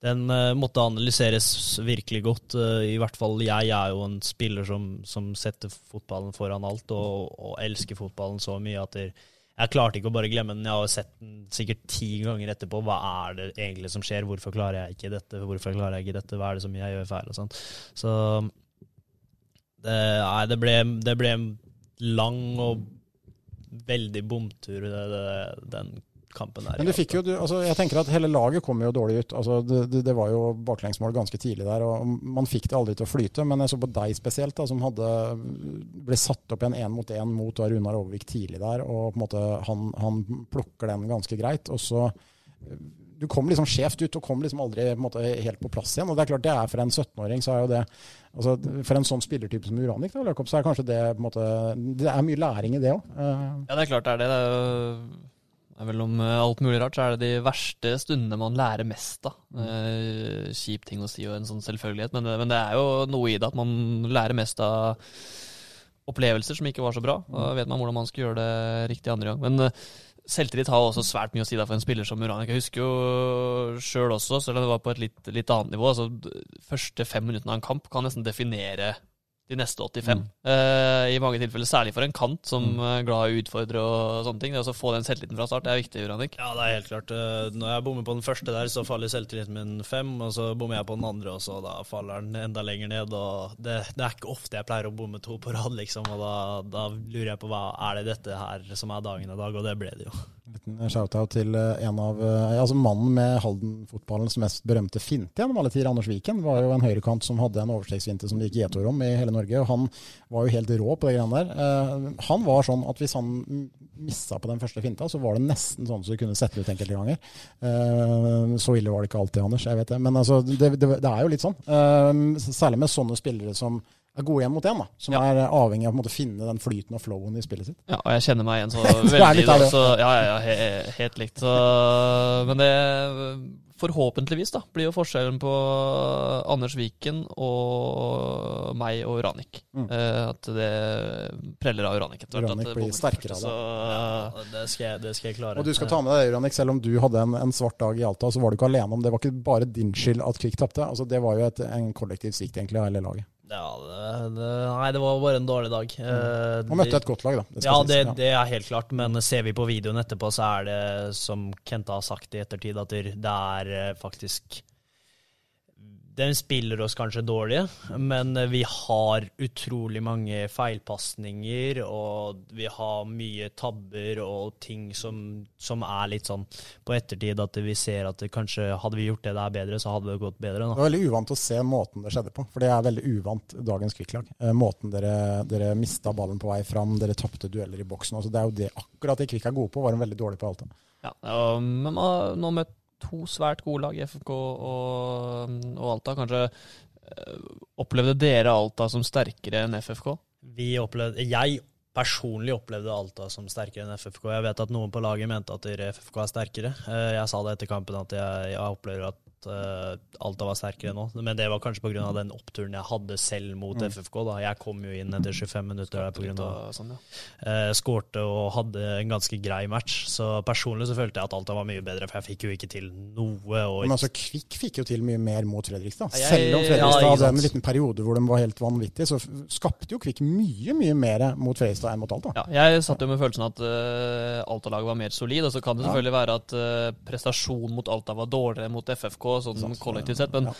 den måtte analyseres virkelig godt. I hvert fall jeg er jo en spiller som, som setter fotballen foran alt, og, og, elsker fotballen så mye at jeg klarte ikke å bare glemme den. Jeg har sett den sikkert ti ganger etterpå. Hva er det egentlig som skjer? Hvorfor klarer jeg ikke dette? Hvorfor klarer jeg ikke dette? Hva er det som jeg gjør feil? og sånt. Så det, nei, det ble, det ble lang og veldig bomtur, den kampen der. Men du fikk jo, du, altså, jeg tenker at Hele laget kom jo dårlig ut. Altså, det, det, var jo baklengsmål ganske tidlig der. og Man fikk det aldri til å flyte. Men jeg så på deg spesielt, da, som hadde, ble satt opp igjen én mot én mot Runar Overvik tidlig der. og på en måte Han, han plukker den ganske greit. og så du kom liksom skjevt ut og kom liksom aldri på måte, helt på plass igjen. og det er klart det er For en 17-åring så er jo det altså For en sånn spillertype som Uranik, da, Løkop, så er kanskje det på en måte, det er mye læring i det òg. Uh. Ja, det er klart det er det. Det er, jo, det er vel om uh, alt mulig rart, så er det de verste stundene man lærer mest av. Mm. kjip ting å si og en sånn selvfølgelighet, men, men, det er jo noe i det at man lærer mest av opplevelser som ikke var så bra. Da vet man hvordan man skal gjøre det riktig andre gang. Men Selvtillit har også svært mye å si da for en spiller som Muranek. Jeg husker jo sjøl også, selv om det var på et litt, litt annet nivå. altså Første fem minuttene av en kamp kan nesten definere de neste 85. Mm. Uh, I mange tilfeller, særlig for en kant som mm. er glad i å utfordre og sånne ting. Det å få den selvtilliten fra start det er viktig. Uranik. Ja, det er helt klart. Uh, når jeg bommer på den første der, så faller selvtilliten min fem, og så bommer jeg på den andre, og så da faller den enda lenger ned. og Det, det er ikke ofte jeg pleier å bomme to på rad, liksom, og da, da, lurer jeg på hva er det dette her som er dagen i dag, og det ble det jo. Liten shout-out til eh, en av eh, altså Mannen med Halden-fotballens mest berømte finte gjennom alle tider, Anders Viken, var jo en høyrekant som hadde en overstegsfinte som det gikk gjetord om i hele Norge. og Han var jo helt rå på det greiene der. Eh, han var sånn at hvis han missa på den første finta, så var det nesten sånn så du kunne sette ut enkelte ganger. Så ille var det ikke alltid, Anders, jeg vet det. Men altså, det, det, det er jo litt sånn. Særlig med sånne spillere som er gode igjen mot én, som Ja. er avhengig av måte, å finne den flyten og flowen i spillet sitt. Ja, og jeg kjenner meg igjen så er veldig. da, så, ja, ja, ja, he, helt likt. Så, men det forhåpentligvis da, blir jo forskjellen på Anders Viken og meg og Ranik. Mm. Eh, at det preller av Ranik etter hvert. Ranik at blir sterkere av det. Så, Det skal, jeg, det skal jeg klare. Og du skal ta med deg Uranik, Ranik, selv om du hadde en, en svart dag i Alta, så var du ikke alene om det. var ikke bare din skyld at Kvikk tapte. Altså, det var jo et, en kollektiv svikt egentlig av hele laget. Ja, det, det, nei, det var bare en dårlig dag. Eh, Og møtte et godt lag, da. Det Ja, det, det er helt klart, men ser vi på videoen etterpå, så er det, som Kenta har sagt i ettertid, at det er faktisk Den spiller oss kanskje dårlige, men eh, vi har utrolig mange feilpasninger, og vi har mye tabber og ting som, som er litt sånn på ettertid at vi ser at kanskje hadde vi gjort det der bedre, så hadde det gått bedre. Det var veldig uvant å se måten det skjedde på, for det er veldig uvant dagens Kvikk-lag. Eh, måten dere, dere mista ballen på vei fram, dere tapte dueller i boksen. Altså, det er jo det akkurat det Kvikk er gode på, var de veldig dårlige på Alta. ja, og- men nå møtt to svært gode lag, i FFK og, og Alta. Kanskje eh, opplevde dere Alta som sterkere enn FFK? Vi opplevde, jeg personlig opplevde Alta som sterkere enn FFK. Jeg vet at noen på laget mente at FFK er sterkere. Eh, Jeg sa det etter kampen at jeg, jeg opplever at eh, Alta var sterkere nå. Men det var kanskje pga. den oppturen jeg hadde selv mot Mm. FFK. da. Jeg kom jo inn etter 25 minutter der pga. sånn, ja. Uh, skårte og hadde en ganske grei match. Så personlig så følte jeg at Alta var mye bedre, for jeg fikk jo ikke til noe. Og Men altså, Kvikk fikk jo til mye mer mot Fredrikstad. Jeg- Selv om Fredrikstad ja, hadde en liten periode hvor de var helt vanvittige, så skapte jo Kvikk mye, mye mer mot Fredrikstad enn mot Alta. Ja, jeg satt jo med følelsen at uh, Alta-laget var mer solid. Og så kan det Ja. selvfølgelig være at uh, prestasjonen mot Alta var dårligere mot FFK, sånn Sats, kollektivt sett. Men Ja.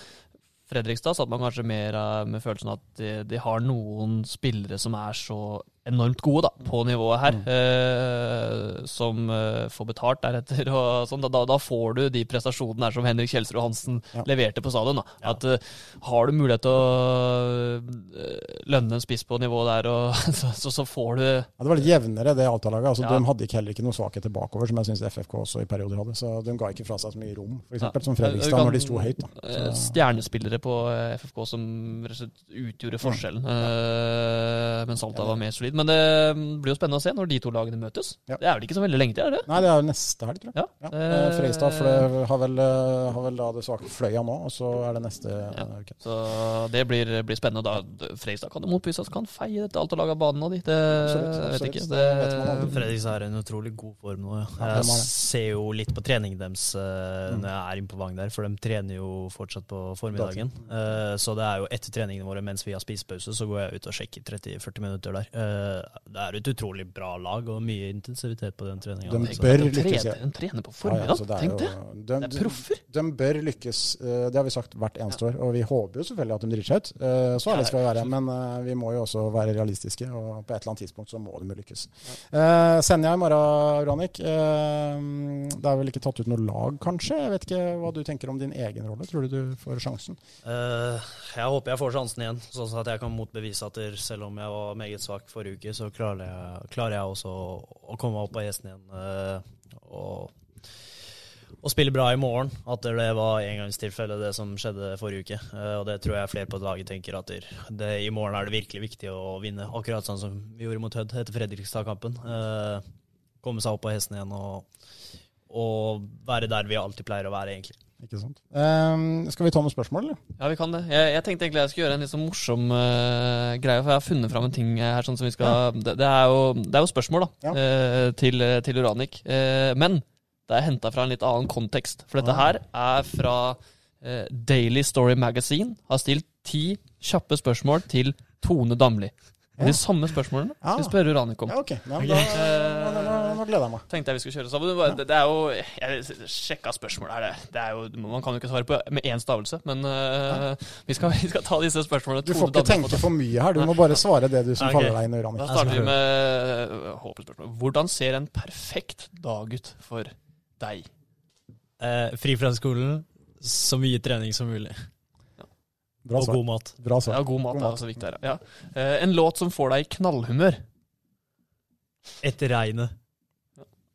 Fredrikstad satt man kanskje mer med følelsen at de, de har noen spillere som er så enormt gode da, på nivået her, eh, som eh, får betalt deretter. og sånn. Da, da, får du de prestasjonene her som Henrik Kjelsrud Hansen Ja. leverte på stadion. da. Ja. At eh, Har du mulighet til å eh, lønne en spiss på nivået der, og, så, så, så får du Ja, det var litt jevnere, det Alta-laget. Altså. De hadde ikke, heller ikke noe svakheter bakover, som jeg syns FFK også i perioder hadde. Så de ga ikke fra seg så mye rom, f.eks. Som Fredrikstad, kan- når de sto høyt. da. eh, Så, Stjernespillere på FFK som utgjorde forskjellen, eh, mens Alta var mer solid. Men det blir jo spennende å se når de to lagene møtes. Ja. Det er vel ikke så veldig lenge til, er det? nei, det er jo neste helg, tror jeg. Ja. Ja. Eh, Eh, Fredrikstad har, vel, eh, har vel da det svake Fløya nå, og så er det neste Ja. eh, uke. Så det blir, blir spennende. Da Fredrikstad kan jo motbevise at kan feie dette Alta-laget av banen og de. Det Absolutt, jeg vet ikke. Det det. Fredrikstad er i en utrolig god form nå. Jeg ser jo litt på treningen deres eh, Mm. når jeg er inne på Vang der, for de trener jo fortsatt på formiddagen. Eh, så det er jo etter treningene våre mens vi har spisepause, så går jeg ut og sjekker 30-40 minutter der. Det er et utrolig bra lag og mye intensivitet på den treninga. De bør de de trener på Ja, ja, formiddag. altså, det Tenk det! De, Det er proffer. de bør lykkes, eh, det har vi sagt hvert eneste år. Og vi håper jo selvfølgelig at de driter seg ut. Eh, Så ærlige skal vi være. Men eh, vi må jo også være realistiske, og på et eller annet tidspunkt så må de jo lykkes. Eh, Senja i morgen, Ranik. Eh, Det er vel ikke tatt ut noe lag, kanskje? Jeg vet ikke hva du tenker om din egen rolle. Tror du du får sjansen? Eh, jeg håper jeg får sjansen igjen, sånn at jeg kan motbevise at selv om jeg var meget svak forrige uke, så klarer jeg, klarer jeg også å, komme komme opp av hesten igjen eh, og, og spille bra i morgen. At det var engangstilfelle, det som skjedde forrige uke. Eh, og det tror jeg flere på laget tenker at det, i morgen er det virkelig viktig å vinne, akkurat sånn som vi gjorde mot Hødd etter Fredrikstad-kampen. Eh, komme seg opp av hesten igjen og, og være der vi alltid pleier å være, egentlig. Ikke sant? Um, skal vi ta noen spørsmål, eller? Ja, vi kan det. Jeg, jeg tenkte egentlig jeg skulle gjøre en litt sånn morsom uh, greie, for jeg har funnet fram en ting her sånn som vi skal det, det, er jo, det er jo spørsmål, da, Ja. uh, til, til Uranik. Uh, men det er henta fra en litt annen kontekst. For dette Ah. her er fra eh, Daily Story Magazine. Har stilt ti kjappe spørsmål til Tone Damli. Ja. De samme spørsmålene skal vi spørre Uranik om. Ja, ok. Ja, men da, da, da, da nå gleder jeg meg. tenkte jeg vi skulle kjøre sammen. Det, det, det er jo Jeg sjekka spørsmålet her. Det, det er jo, man kan jo ikke svare på med én stavelse, men uh, vi, skal, vi skal ta disse spørsmålene. Du får ikke tenke for mye her. Du må bare svare det du som okay. faller deg inn i øra. Da starter vi med uh, håpet spørsmål. Hvordan ser en perfekt dag ut for deg? Eh, fri fra skolen, så mye trening som mulig. Bra og god mat. Bra Ja, god mat God er også viktig her. Ja. Eh, en låt som får deg i knallhumør. Etter regnet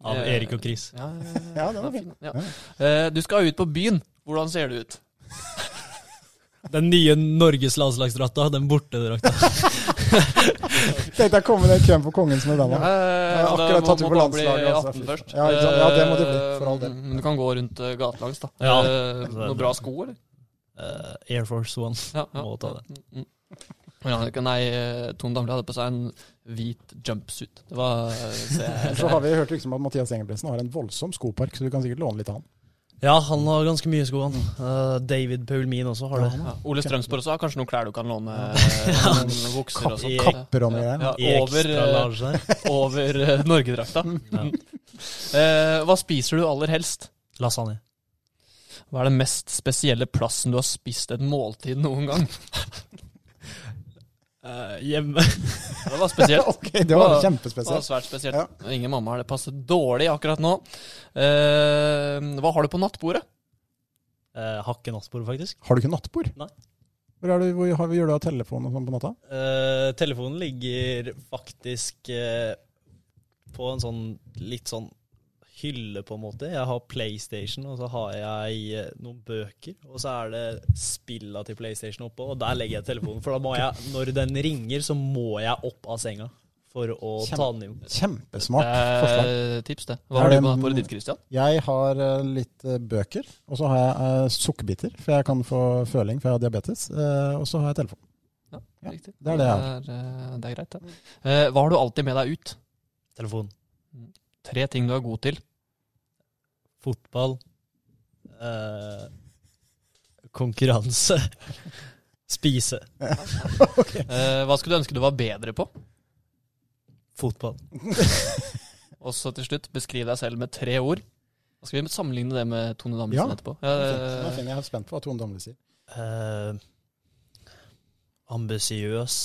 av Eh, Erik og Chris. Ja, Ja, den var fin. Ja. Eh, du skal ut på byen. Hvordan ser du ut? Den nye Norges landslagsdrakta, den bortedrakta. Tenkte jeg komme ned i køen på kongen som er har da akkurat tatt ut på landslaget, altså. først. Ja. Ja, det må du bli, for all del. Eh, Men du kan gå rundt gatelangs, da. Ja. Noen bra sko, eller? Eh, Air Force One. Ja, ja. Må ta det. Mm, mm. Nei, eh, Tone Damli hadde på seg en hvit jumpsuit. Det var eh, se, Så har vi hørt liksom at Mathias Engelbrechtsen har en voldsom skopark, så du kan sikkert låne litt av han. Ja, han har ganske mye sko, han. Uh, David Paulmin også har det. ja. Ole Strømsborg også har kanskje noen klær du kan låne. ja. noen bukser og sånt. Kapper og igjen. Ja, over, uh, eh, over uh, Norgedrakta. Ja. Eh, hva spiser du aller helst? Lasagne. Hva er den mest spesielle plassen du har spist et måltid noen gang? Eh, hjemme. Det var spesielt. okay, det var Det var kjempespesielt. svært spesielt. Ja. Ingen mamma har det passet dårlig akkurat nå. Uh, hva har du på nattbordet? Uh, har ikke nattbord, faktisk. Har du ikke nattbord? Nei. Hvor, er du, hvor har, gjør du av telefonen og sånn på natta? Uh, telefonen ligger faktisk på en sånn litt sånn hylle, på en måte. Jeg har PlayStation, og så har jeg eh, noen bøker. Og så er det spilla til PlayStation oppå, og der legger jeg telefonen. For da må jeg, når den ringer, så må jeg opp av senga for å Kjempe- ta den imot. Kjempesmart forslag. Eh, tips, det. Hva har du på en- ditt, Christian? Jeg har eh, litt eh, bøker, og så har jeg uh, sukkerbiter, for jeg kan få føling, for jeg har diabetes. Uh, og så har jeg telefon. Ja, Riktig. det er det jeg har. Det er, det greit, det. Eh, hva har du alltid med deg ut? Telefon. Tre ting du er god til. Fotball. Eh, konkurranse. Spise. Eh, hva skulle du ønske du var bedre på? Fotball. Og så til slutt, beskriv deg selv med tre ord. Da skal vi sammenligne det med Tone Ja. Etterpå. Fint. Nå finner Eh, fin. Jeg er spent på hva Tone Damli sier. Eh, ambisiøs.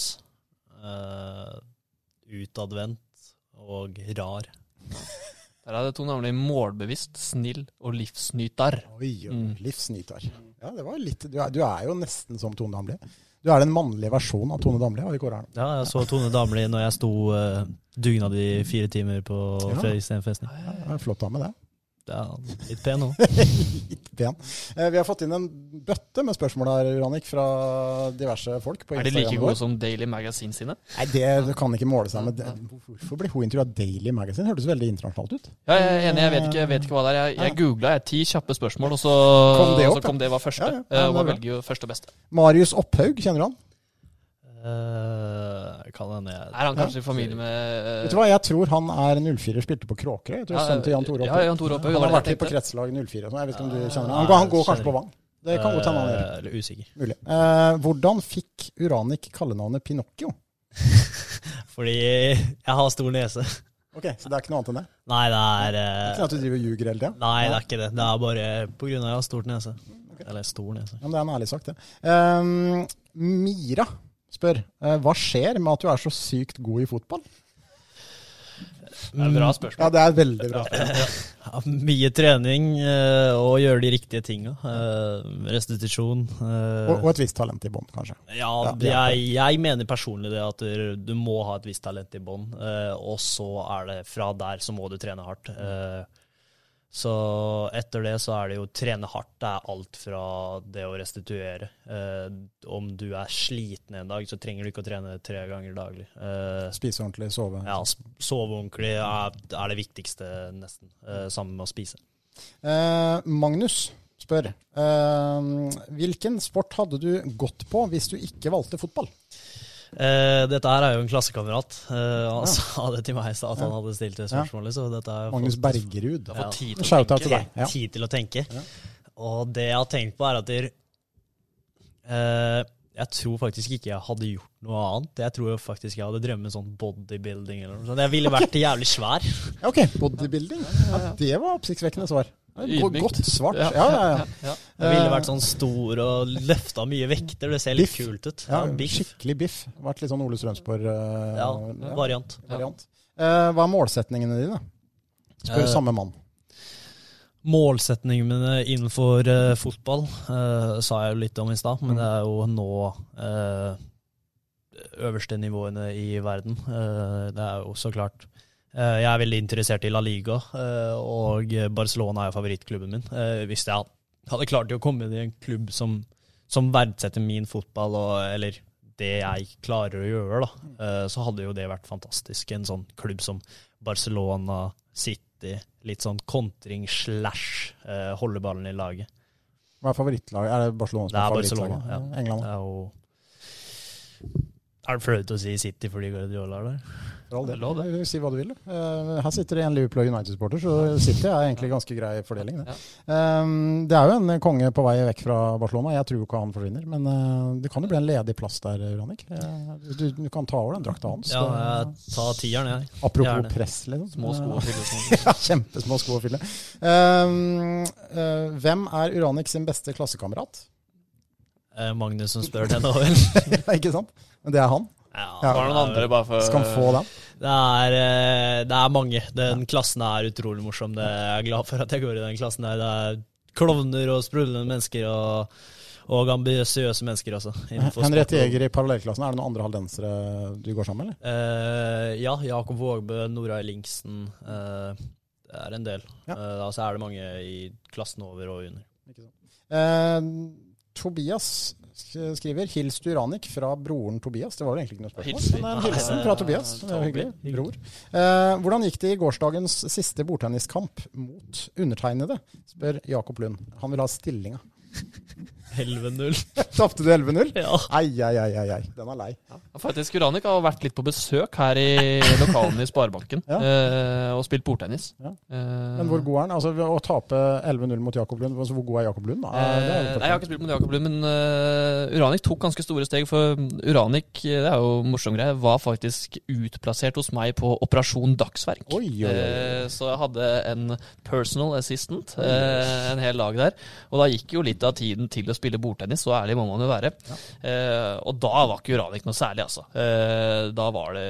eh, utadvendt og rar. Der er det Tone Damli målbevisst, snill og livsnyter. Oi, Mm. livsnyter. Ja, det var litt du er, du er jo nesten som Tone Damli. Du er den mannlige versjonen av Tone Damli. Ja, jeg så Tone Damli når jeg sto uh, dugnad i fire timer på Ja. Fredriksten festning. Ja, det er en flott dame, det. Ja, litt pen òg. Litt pen. Eh, Vi har fått inn en bøtte med spørsmål her, Uranik, fra diverse folk på Er de like Instagram gode som Daily Magazine sine? Nei, det, det kan ikke måle seg med. Hvorfor ble hun intervjua Daily Magazine? Hørtes veldig internasjonalt ut. Ja, jeg er enig, jeg vet ikke, jeg vet ikke hva det er. Jeg, jeg googla ti kjappe spørsmål, og så Kom det opp, så kom det var første. Ja, ja. Ja, Eh, det og er man velger jo første og beste. Marius Opphaug, kjenner du han? Uh, kan hende jeg Er han kanskje i familie med uh, Vet du hva, Jeg tror han er en 04 spilte på Kråkerøy. Jeg tror Ja, sønnen til Jan Tore ja. Jan Tore Opphaug, han har vært litt på kretslag 04. Så jeg vet ikke om du kjenner han. Han går, han går kanskje på Vang. Det kan godt hende han gjør. Eh, Eller usikker. Mulig. Uh, hvordan fikk Uranik kallenavnet Pinocchio? Fordi jeg har stor nese. Ok, Så det er ikke noe annet enn det? Nei, det er Det er eh, ikke sånn at du driver og ljuger hele tida? Nei, det er ikke det. Det er bare på grunn av jeg har stort nese. Eller stor nese. Ja, men det er en ærlig sak, det. Ehm, Mira spør eh, hva skjer med at du er så sykt god i fotball? Det er et bra spørsmål. Ja, det er veldig bra. Ja, mye trening eh, og gjøre de riktige tinga. Eh, restitusjon. Og, og et visst talent i bånn, kanskje. Ja, jeg, jeg mener personlig det at du, må ha et visst talent i bånn, og så er det fra der så må du trene hardt. Eh, så etter det så er det jo trene hardt. Det er alt fra det å restituere. Eh, om du er sliten en dag, så trenger du ikke å trene tre ganger daglig. Eh, Spise ordentlig, sove. ja, sove ordentlig er, er det viktigste, nesten, eh, sammen med å spise. Eh, Magnus spør eh, hvilken sport hadde du gått på hvis du ikke valgte fotball? Eh, dette her er jo en klassekamerat. Uh, han sa det til meg i stad at han hadde stilt det spørsmålet. Så dette er Magnus fått- Bergerud. Ja. Tid til å tenke. til. Ja. Tid til å tenke. Ja. Og det jeg har tenkt på, er at der, eh, Jeg tror faktisk ikke jeg hadde gjort noe annet. Jeg tror faktisk jeg hadde drømt om sånn bodybuilding eller noe sånt. Jeg ville vært jævlig svær. Ok, bodybuilding. Ja, det var oppsiktsvekkende svar. Ydmykt. Godt svart. Ja. Ja, ja, ja. Jeg ville vært sånn stor og løfta mye vekter. Det ser litt Biff. kult ut. ja biff. skikkelig biff. Vært litt sånn Ole Strømsborg-variant. Ja, variant. Eh, hva er målsetningene dine? Spør uh, samme mann. Målsetningene mine innenfor uh, fotball uh, sa jeg jo litt om i stad, men Mm. det er jo å nå uh, øverste nivåene i verden. Det er jo så klart Jeg er veldig interessert i La Liga, og Barcelona er favorittklubben min. Hvis jeg hadde klart å komme inn i en klubb som, som verdsetter min fotball, og, eller det jeg klarer å gjøre, da, eh, så hadde jo det vært fantastisk. En sånn klubb som Barcelona, City, litt sånn kontring slash eh, holde ballen i laget. Hva er favorittlaget? Er det Barcelona som er er Barcelona, favorittlaget? ja. England? Det er jo Er det flaut å si City fordi Guardiola er der? For all del. Si hva du vil. du. Eh, her sitter det en Liverpool og United-supporter, så City er egentlig ganske grei fordeling. Det. Um, det er jo en konge på vei vekk fra Barcelona. Jeg tror jo ikke han forsvinner, men uh, det kan jo bli en ledig plass der, Ranik. Uh, du, du kan ta over den drakta hans. Ja, ta jeg tar tieren, jeg. Apropos gjerne. press, liksom. Små sko Eh, å fylle. sånn. ja, kjempesmå sko å fylle. Um, eh, hvem er Uranik sin beste klassekamerat? Eh, Magnus som spør det nå, vel. ikke sant? Det er han. Ja, Ja. Var det noen andre bare for Skal han få den? Det er, eh, det er mange. Den klassen er utrolig morsom. Det er jeg glad for at jeg går i den klassen. der. Det er klovner og sprudlende mennesker og, og ambisiøse mennesker også. Henriette sport Jæger i parallellklassen, er det noen andre haldensere du går sammen med, eller? Eh, ja, Jakob Vågbø, Nora Ellingsen. Uh, det er en del. Ja. Uh, da så er det mange i klassen over og under. Eh, Tobias sk- skriver 'Hils du Uranik' fra broren Tobias. Det var egentlig ikke noe spørsmål, Hilsen. men en hilsen fra Tobias. Det er hyggelig. Bror. Eh, hvordan gikk det i gårsdagens siste bordtenniskamp mot undertegnede? spør Jakob Lund. Han vil ha stillinga. 11-0. Tapte du 11-0? ja. Ai, ai, ai, ai. Den er lei. Ja, Faktisk, Uranik har vært litt på besøk her i lokalene i Sparebanken Ja. eh, og spilt bordtennis. Ja. Eh, Men hvor god er han? Altså, å tape 11-0 mot Jakob Lund, altså, hvor god er Jakob Lund? da? Eh, er nei, jeg har ikke spilt mot Jakob Lund, men uh, Uranik tok ganske store steg. For Uranik, eh, det er jo morsom greie, var faktisk utplassert hos meg på Operasjon Dagsverk. Oi, oi, oi. Eh, så jeg hadde en personal assistant eh, en hel dag der. Og da gikk jo litt av tiden til å spille bordtennis, så ærlig må man jo være. Eh, og da var ikke Uranik noe særlig, altså. Eh, da var det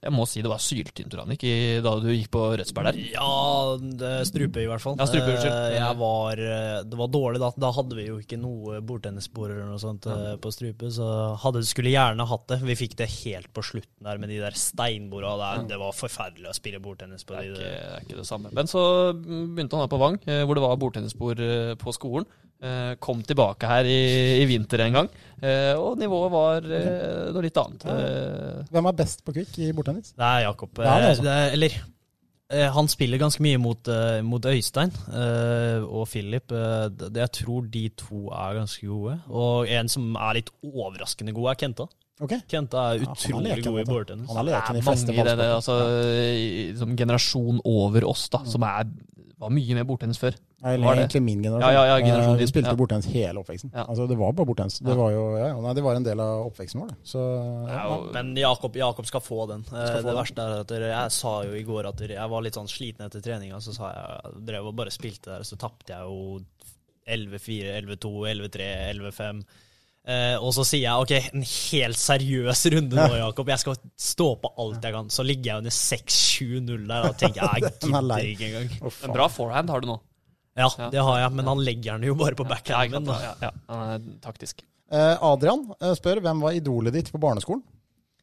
Jeg må si det var syltynt, Uranik, i, da du gikk på Rødsberg der. Ja, det strupe i hvert fall. Ja, strupe, unnskyld. Eh, jeg var, eh, det var dårlig da. Da hadde vi jo ikke noe bordtennisbord eller noe sånt ja. på strupe, så hadde, skulle gjerne hatt det. Vi fikk det helt på slutten der med de der steinborda. der. det var forferdelig å spille bordtennis på Det er, de ikke, det er ikke det samme. Men så begynte han her på Vang, eh, hvor det var bordtennisbord eh, på skolen. Eh, Kom tilbake her i, i vinter en gang, eh, og nivået var eh, noe litt annet. Hvem er best på kvikk i bordtennis? Det er Jakob. Det er det, altså. det er- eller han spiller ganske mye mot, mot Øystein eh, og Philip. Jeg tror de to er ganske gode. Og en som er litt overraskende god, er Kenta. Okay. Kenta er Ja, er utrolig god i bordtennis. Han er leken i fleste det, det, altså, som generasjon over oss, da, som er, var mye mer bordtennis før. Eller Var det? egentlig min generasjon. Ja, ja, ja, Eh, vi spilte ja. bordtennis hele oppveksten. Ja. Altså, det var bare bordtennis. Det Ja. var jo ja, ja, nei, det var en del av oppveksten vår. Det. Så, ja. Ja, Men Jakob, Jakob skal få den. Eh, Skal få det den. verste er at dere- jeg sa jo i går at dere- jeg var litt sånn sliten etter treninga, så sa jeg jeg drev og bare spilte der, så tapte jeg jo 11-4, 11-2, 11-3, 11-5. Eh, og så sier jeg ok, en helt seriøs runde nå, Jakob. Jeg skal stå på alt jeg kan. Så ligger jeg under 6-7-0 der og tenker jeg er gidder ikke engang. En bra forehand har du nå. Ja, Ja. det har jeg, men han legger den jo bare på backhanden. Ja, ja, han er taktisk. Eh, Adrian eh, spør hvem var idolet ditt på barneskolen?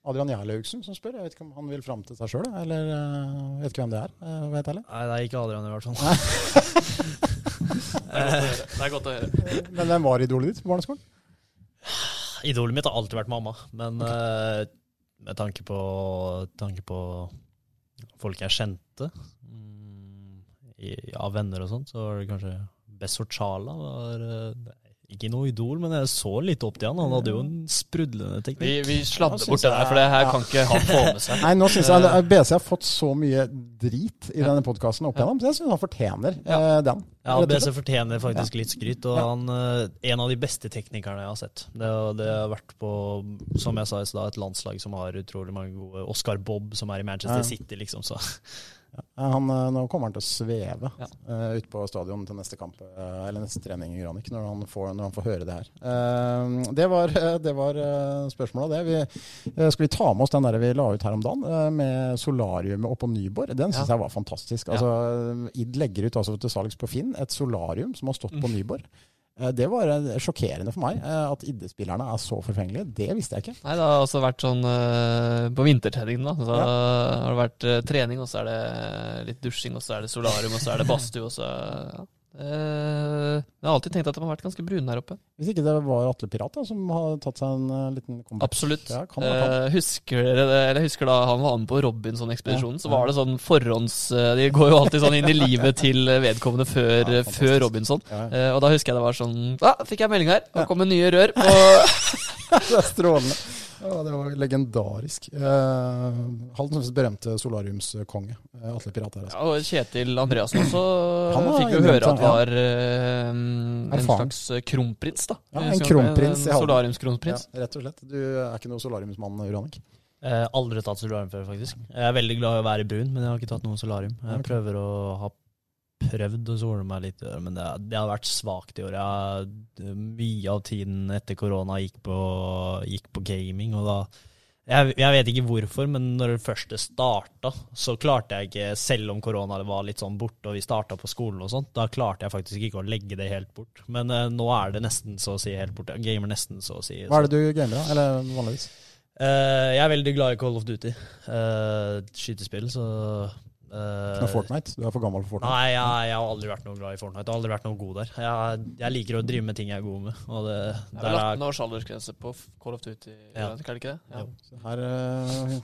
Adrian Gjerlaugsen som spør. Jeg vet ikke om han vil fram til seg sjøl, eller uh, vet ikke hvem det er. Uh, vet jeg, Nei, det er ikke Adrian i hvert fall. Det er godt å høre. Men hvem var idolet ditt på barneskolen? Idolet mitt har alltid vært mamma, men eh, med tanke på, tanke på folk jeg kjente um, i, av venner og sånt, så var det kanskje Bessor Chala var eh, ikke noe idol, men jeg så litt opp til han. Han hadde jo en sprudlende teknikk. vi vi sladder bort det der, for det her ja. kan ikke han få med seg. Nei, nå synes jeg at BC har fått så mye drit i denne podkasten opp igjennom, så jeg syns han fortjener eh, den. Ja, BC fortjener faktisk litt skryt. Og Ja. han eh, en av de beste teknikerne jeg har sett. Det, det har vært på, som jeg sa i stad, et landslag som har utrolig mange gode Oscar Bob, som er i Manchester Ja. City, liksom. Så han, eh, nå kommer han til å sveve Ja. uh, ute på stadion til neste kamp, uh, eller neste trening i Granik, når han får, når han får høre det her. Uh, det var, eh, det var eh, spørsmålet det. Vi, eh, skal vi ta med oss den der vi la ut her om dagen, eh, med solariumet oppå Nyborg? Den syns Ja. jeg var fantastisk. Altså, Id legger ut altså til salgs på Finn et solarium som har stått på Nyborg. Eh, Det var eh, sjokkerende for meg eh, at ID-spillerne er så forfengelige. Det visste jeg ikke. Nei, det har også vært sånn på vintertreningen, da. Så har det vært trening, og så er det litt dusjing, og så er det solarium, og så er det badstue, og så ja. Eh, jeg har alltid tenkt at de har vært ganske brune her oppe. Hvis ikke det var Atle Pirat da, som har tatt seg en eh, liten comeback. Absolutt. Ja. Eh, husker dere det? Eller husker da han var med på Robinson-ekspedisjonen, så var det sånn forhånds... de går jo alltid sånn inn i livet til vedkommende før, Ja, før Robinson. Ja, Eh, og da husker jeg det var sånn Ja, fikk jeg melding her. Ja. Nå kommer nye rør. på det er strålende. Ja, det var legendarisk. Eh, Haldens berømte solariumskonge. Eh, Atle Pirat her, altså. Ja, og Kjetil Andreassen også Han var fikk jo høre at var eh, en slags eh, kronprins, da. Ja, en kronprins i En Halden. Solariumskronprins. Ja, rett og slett. Du er ikke noe solariumsmann, Uranik? Eh, aldri tatt solarium før, faktisk. Jeg er veldig glad i å være brun, men jeg har ikke tatt noen solarium. Jeg prøver å ha prøvd å sole meg litt i øret, men det, det har vært svakt i år. Jeg, mye av tiden etter korona gikk på, gikk på gaming, og da jeg, jeg vet ikke hvorfor, men når det første starta, så klarte jeg ikke, selv om korona var litt sånn borte og vi starta på skolen og sånt, da klarte jeg faktisk ikke å legge det helt bort. Men uh, nå er det nesten så å si helt borte. Jeg gamer nesten så å si. Hva er det du gamer, da? Eller vanligvis? Uh, jeg er veldig glad i Call of Duty. Uh, skytespill, så Ikke noe Fortnite? Du er for gammel for Fortnite? Nei, jeg, jeg har aldri vært noe glad i Fortnite. Jeg har aldri vært noe god der. Jeg, jeg liker å drive med ting jeg er god med. Og det, Det er vel er, 18 års aldersgrense på Call of Duty, Ja. er det ikke det? Ja. Her uh,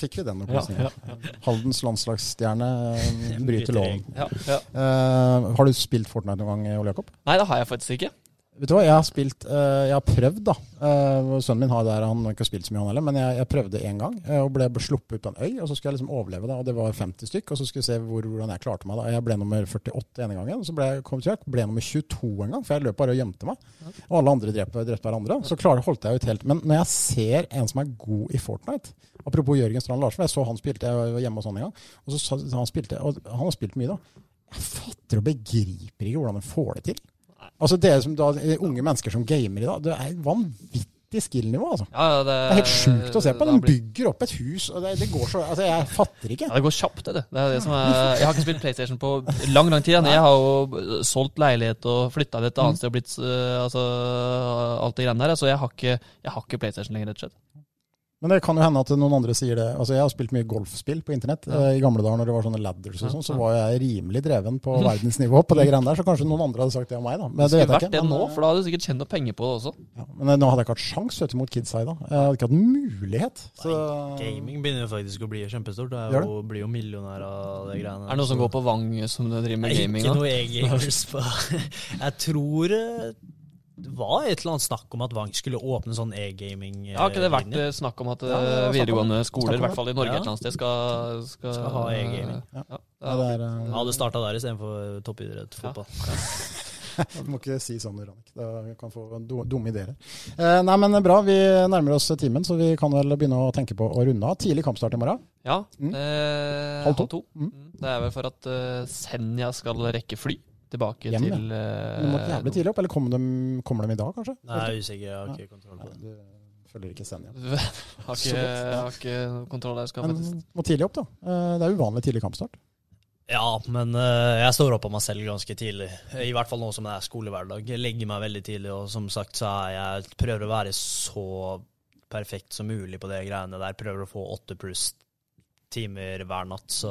fikk vi den Ja, opplysningen. ja, Haldens landslagsstjerne eh, bryter loven. ja, ja. Eh, har du spilt Fortnite noen gang, Ole Jakob? Nei, det har jeg faktisk ikke. Vet du hva, jeg har spilt eh, Jeg har prøvd, da. Eh, sønnen min har der, han har ikke spilt så mye, han heller. Men jeg, jeg prøvde én gang, eh, og ble sluppet ut på en øy. Og så skulle jeg liksom overleve, da. Og det var 50 stykk. Og så skulle jeg se hvor, hvordan jeg klarte meg. da Jeg ble nummer 48 ene gangen. Og så ble jeg kom til, ble nummer 22 en gang, for jeg løp bare og gjemte meg. Og alle andre drepte drept hverandre. Så klar, holdt jeg ut helt. Men når jeg ser en som er god i Fortnite Apropos Jørgen Strand Larsen, jeg så han spilte, jeg var hjemme hos han en gang. Og så han spilte, og han har spilt mye, da. Jeg fatter og begriper ikke hvordan han får det til. Altså Dere som da, eh, unge mennesker som gamer i dag, det er vanvittig skill-nivå. altså. Ja, ja, det, Det er helt sjukt å se på. De bygger opp et hus, og det, det går så Altså, jeg fatter ikke. Ja, det går kjapt, det. det er det som er, jeg har ikke spilt PlayStation på lang lang tid. Jeg har jo solgt leilighet og flytta til et annet sted og blitt øh, altså, alt det greiene der. Så jeg har ikke, jeg har ikke PlayStation lenger, rett og slett. Men det kan jo hende at noen andre sier det. Altså, Jeg har spilt mye golfspill på internett. Ja. Eh, I gamle dager når det var sånne ladders og sånn, så var jeg rimelig dreven på verdensnivå på det greiene der. Så kanskje noen andre hadde sagt det om meg, da. Men Det det vet jeg vært ikke. det men, nå, eh, for da hadde du sikkert tjent noe penger på det også. ja, men eh, nå hadde jeg ikke hatt sjans vet du, mot Kids Eye da. Jeg hadde ikke hatt mulighet. Så, gaming begynner jo faktisk å bli kjempestort. Jeg jo, blir jo millionær av det greiene. Er det noen som går på Vang som driver med Nei, gaming? Ikke noe e-gamers på Jeg tror eh, det var et eller annet snakk om at Vang skulle åpne sånn e-gaming. Ja, har ikke det vært linje. eh, snakk om at Ja, eh, snakk om- videregående skoler, i hvert fall i Norge Ja. et eller annet sted, skal, skal, Skal ha e-gaming. Ja. Ja, ja, det er, eh, Ja, det starta der istedenfor toppidrett, fotball. Du må ikke si sånn, Ranik. Da kan få dumme ideer. Eh, nei, men bra. Vi nærmer oss timen, så vi kan vel begynne å tenke på å runde av. Tidlig kampstart i morgen. Ja, Mm. eh, Halv halv to. to. Mm. Mm. Det er vel for at uh, Senja skal rekke fly tilbake Hjem, til uh, Du må jævlig tidlig opp, eller kommer de, kommer de i dag, kanskje? Nei, jeg er usikker. Jeg har ikke kontroll på det. du følger ikke Senja. har, ikke, har ikke kontroll der. Skal Men faktisk må tidlig opp, da. Eh, det er uvanlig tidlig kampstart. Ja, men eh, jeg står opp av meg selv ganske tidlig. I hvert fall nå som det er skolehverdag. Jeg legger meg veldig tidlig, og som sagt så er jeg prøver å være så perfekt som mulig på de greiene der. Prøver å få åtte pluss timer hver natt, så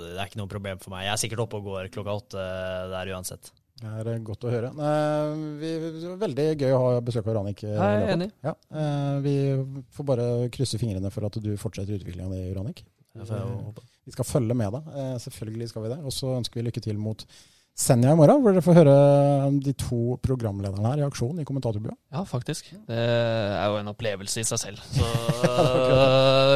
det er ikke noe problem for meg. Jeg er sikkert oppe og går klokka åtte der uansett. Det er eh, godt å høre. Eh, vi, det var veldig gøy å ha besøk av Ranik. eh, Jeg er enig. Ja, eh, vi får bare krysse fingrene for at du fortsetter utviklinga di, Ranik. Det får jeg jo håpe. Vi skal følge med deg. Eh, selvfølgelig skal vi det. Og så ønsker vi lykke til mot Senja i morgen, hvor dere får høre de to programlederne her i aksjon i kommentatorbua. Ja, faktisk. Det er jo en opplevelse i seg selv. Så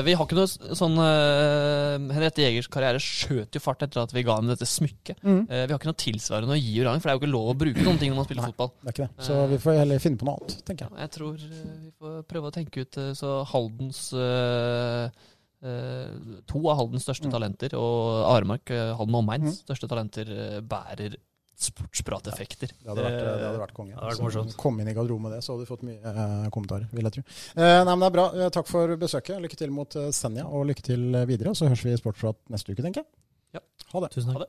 vi har ikke noe sånn øh, Henriette Jegers karriere skjøt jo fart etter at vi ga henne dette smykket. Mm. Eh, vi har ikke noe tilsvarende å gi Urang, for det er jo ikke lov å bruke noen ting når man spiller Nei. fotball. Det er ikke det. Så vi får heller finne på noe annet, tenker jeg. Jeg tror vi får prøve å tenke ut så Haldens øh, To av Haldens største Mm. talenter, og Aremark, øh, Halden og omegns Mm. største talenter, øh, bærer sportsprateffekter. Det hadde vært, det hadde vært konge. Det hadde vært morsomt. Kom inn i garderoben med det, så hadde du fått mye eh, kommentarer, vil jeg tro. Eh, nei, men det er bra. Eh, takk for besøket. Lykke til mot eh, Senja, og lykke til eh, videre. Så høres vi i Sportsprat neste uke, tenker jeg. Ja. Ha det. Tusen Ha det.